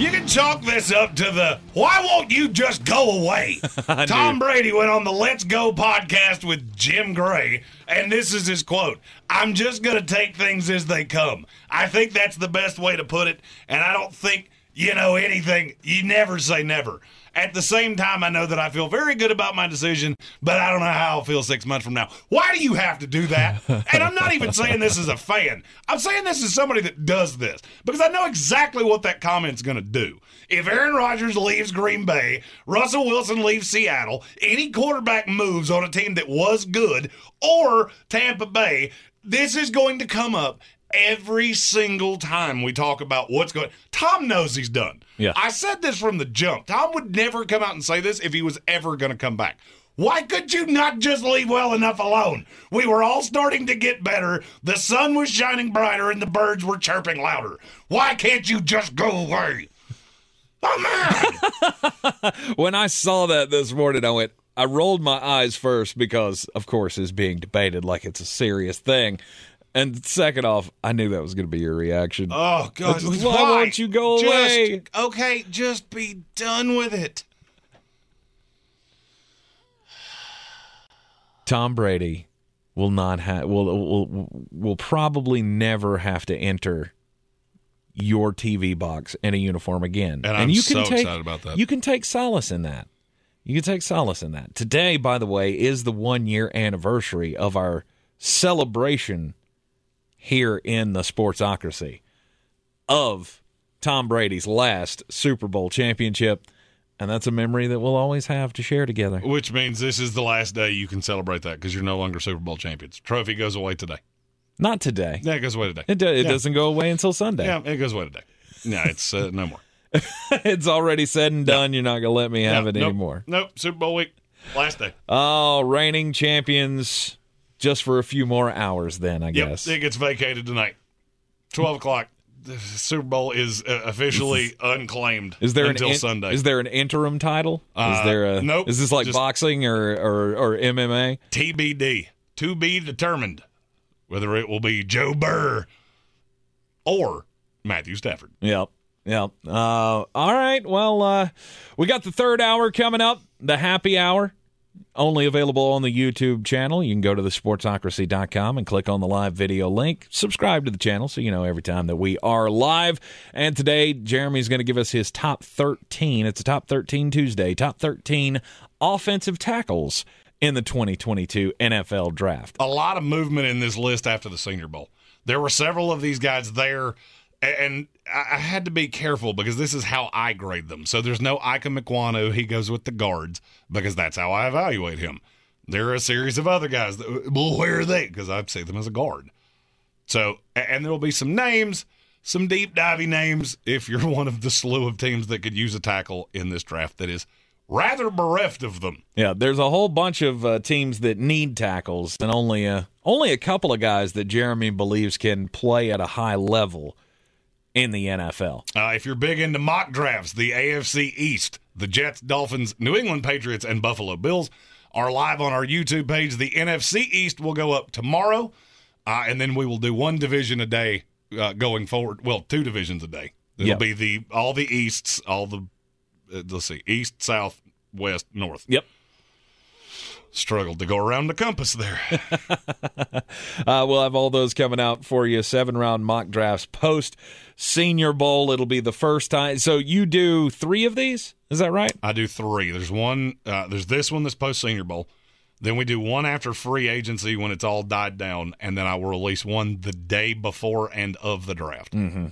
You can chalk this up to the why won't you just go away? Tom Brady went on the Let's Go podcast with Jim Gray, and this is his quote I'm just going to take things as they come. I think that's the best way to put it, and I don't think you know, anything. You never say never. At the same time, I know that I feel very good about my decision, but I don't know how I'll feel six months from now. Why do you have to do that? and I'm not even saying this as a fan. I'm saying this as somebody that does this because I know exactly what that comment's going to do. If Aaron Rodgers leaves Green Bay, Russell Wilson leaves Seattle, any quarterback moves on a team that was good, or Tampa Bay, this is going to come up every single time we talk about what's going Tom knows he's done. Yeah. I said this from the jump. Tom would never come out and say this if he was ever going to come back. Why could you not just leave well enough alone? We were all starting to get better. The sun was shining brighter and the birds were chirping louder. Why can't you just go away? Oh man! when I saw that this morning, I went, I rolled my eyes first because, of course, it's being debated like it's a serious thing. And second off, I knew that was going to be your reaction. Oh God! Why, Why won't you go Just- away? Okay, just be done with it. Tom Brady will not have will will will probably never have to enter your TV box in a uniform again. And I'm you so take, excited about that. You can take solace in that. You can take solace in that. Today, by the way, is the one year anniversary of our celebration here in the Sportsocracy of Tom Brady's last Super Bowl championship. And that's a memory that we'll always have to share together. Which means this is the last day you can celebrate that because you're no longer Super Bowl champions. Trophy goes away today. Not today. Yeah, it goes away today. It, do, it Yeah. doesn't go away until Sunday. Yeah, it goes away today. No, it's uh, no more. it's already said and done. You're not going to let me have No, it nope, anymore. Nope. Super Bowl week, last day. Oh, reigning champions just for a few more hours, then, I Yep, guess. it gets vacated tonight. Twelve o'clock. The Super Bowl is uh, officially unclaimed Is there until an in- Sunday. Is there an interim title? Uh, is there a nope, Is this like boxing or, or or MMA? TBD, to be determined, whether it will be Joe Burrow or Matthew Stafford. Yep. Yep. Uh, all right. Well, uh, we got the third hour coming up, the happy hour. Only available on the YouTube channel. You can go to thesportsocracy.com and click on the live video link. Subscribe to the channel so you know every time that we are live. And today, Jeremy's going to give us his top 13. It's a top 13 Tuesday. Top 13 offensive tackles in the 2022 NFL draft. a lot of movement in this list after the Senior Bowl. There were several of these guys there, and I had to be careful because this is how I grade them. So there's no Ickey Ekwonu. He goes with the guards because that's how I evaluate him. There are a series of other guys that, well, where are they? Because I see them as a guard. So, and there will be some names, some deep diving names if you're one of the slew of teams that could use a tackle in this draft that is rather bereft of them. Yeah, there's a whole bunch of uh, teams that need tackles, and only a only a couple of guys that Jeremy believes can play at a high level in the NFL. Uh, if you're big into mock drafts, the AFC East, the Jets, Dolphins, New England Patriots, and Buffalo Bills are live on our YouTube page. The NFC East will go up tomorrow, uh, and then we will do one division a day uh, going forward. Well, two divisions a day. It'll Yep. be the all the Easts, all the uh, let's see, East, South, West, North. Yep. Struggled to go around the compass there. Uh, we'll have all those coming out for you. Seven round mock drafts post Senior Bowl. It'll be the first time. So you do three of these? Is that right? I do three. There's one. Uh, there's this one that's post Senior Bowl. Then we do one after free agency when it's all died down, and then I will release one the day before and of the draft. Mm-hmm.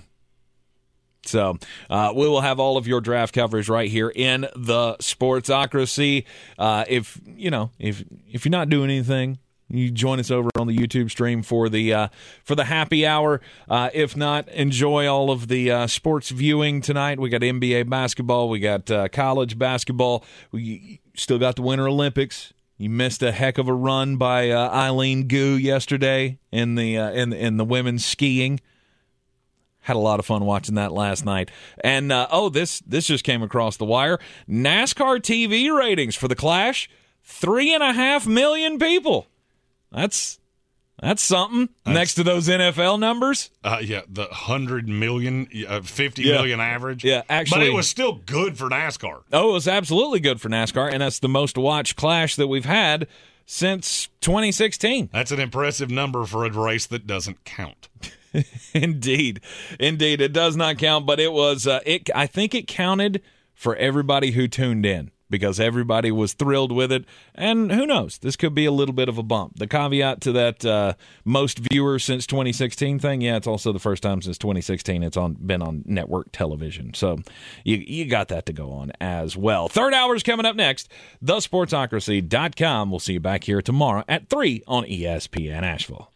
So uh, we will have all of your draft coverage right here in the Sportsocracy. Uh, if you know, if if you're not doing anything, you join us over on the YouTube stream for the uh, for the happy hour. Uh, if not, enjoy all of the uh, sports viewing tonight. We got NBA basketball, we got uh, college basketball, we still got the Winter Olympics. You missed a heck of a run by uh, Eileen Gu yesterday in the uh, in in the women's skiing. Had a lot of fun watching that last night. And oh, this this just came across the wire. NASCAR TV ratings for the Clash: three and a half million people. That's that's something next to those NFL numbers. Uh, yeah, the hundred million, uh, fifty Yeah. million average. Yeah, but it was still good for NASCAR. Oh, it was absolutely good for NASCAR, and that's the most watched Clash that we've had since 2016. That's an impressive number for a race that doesn't count. indeed, indeed, it does not count, but it was. Uh, it. I think it counted for everybody who tuned in because everybody was thrilled with it. And who knows, this could be a little bit of a bump. The caveat to that uh, most viewers since 2016 thing, yeah, it's also the first time since 2016 it's on been on network television. So you you got that to go on as well. Third hour is coming up next. TheSportsocracy.com. We'll see you back here tomorrow at 3 on ESPN Asheville.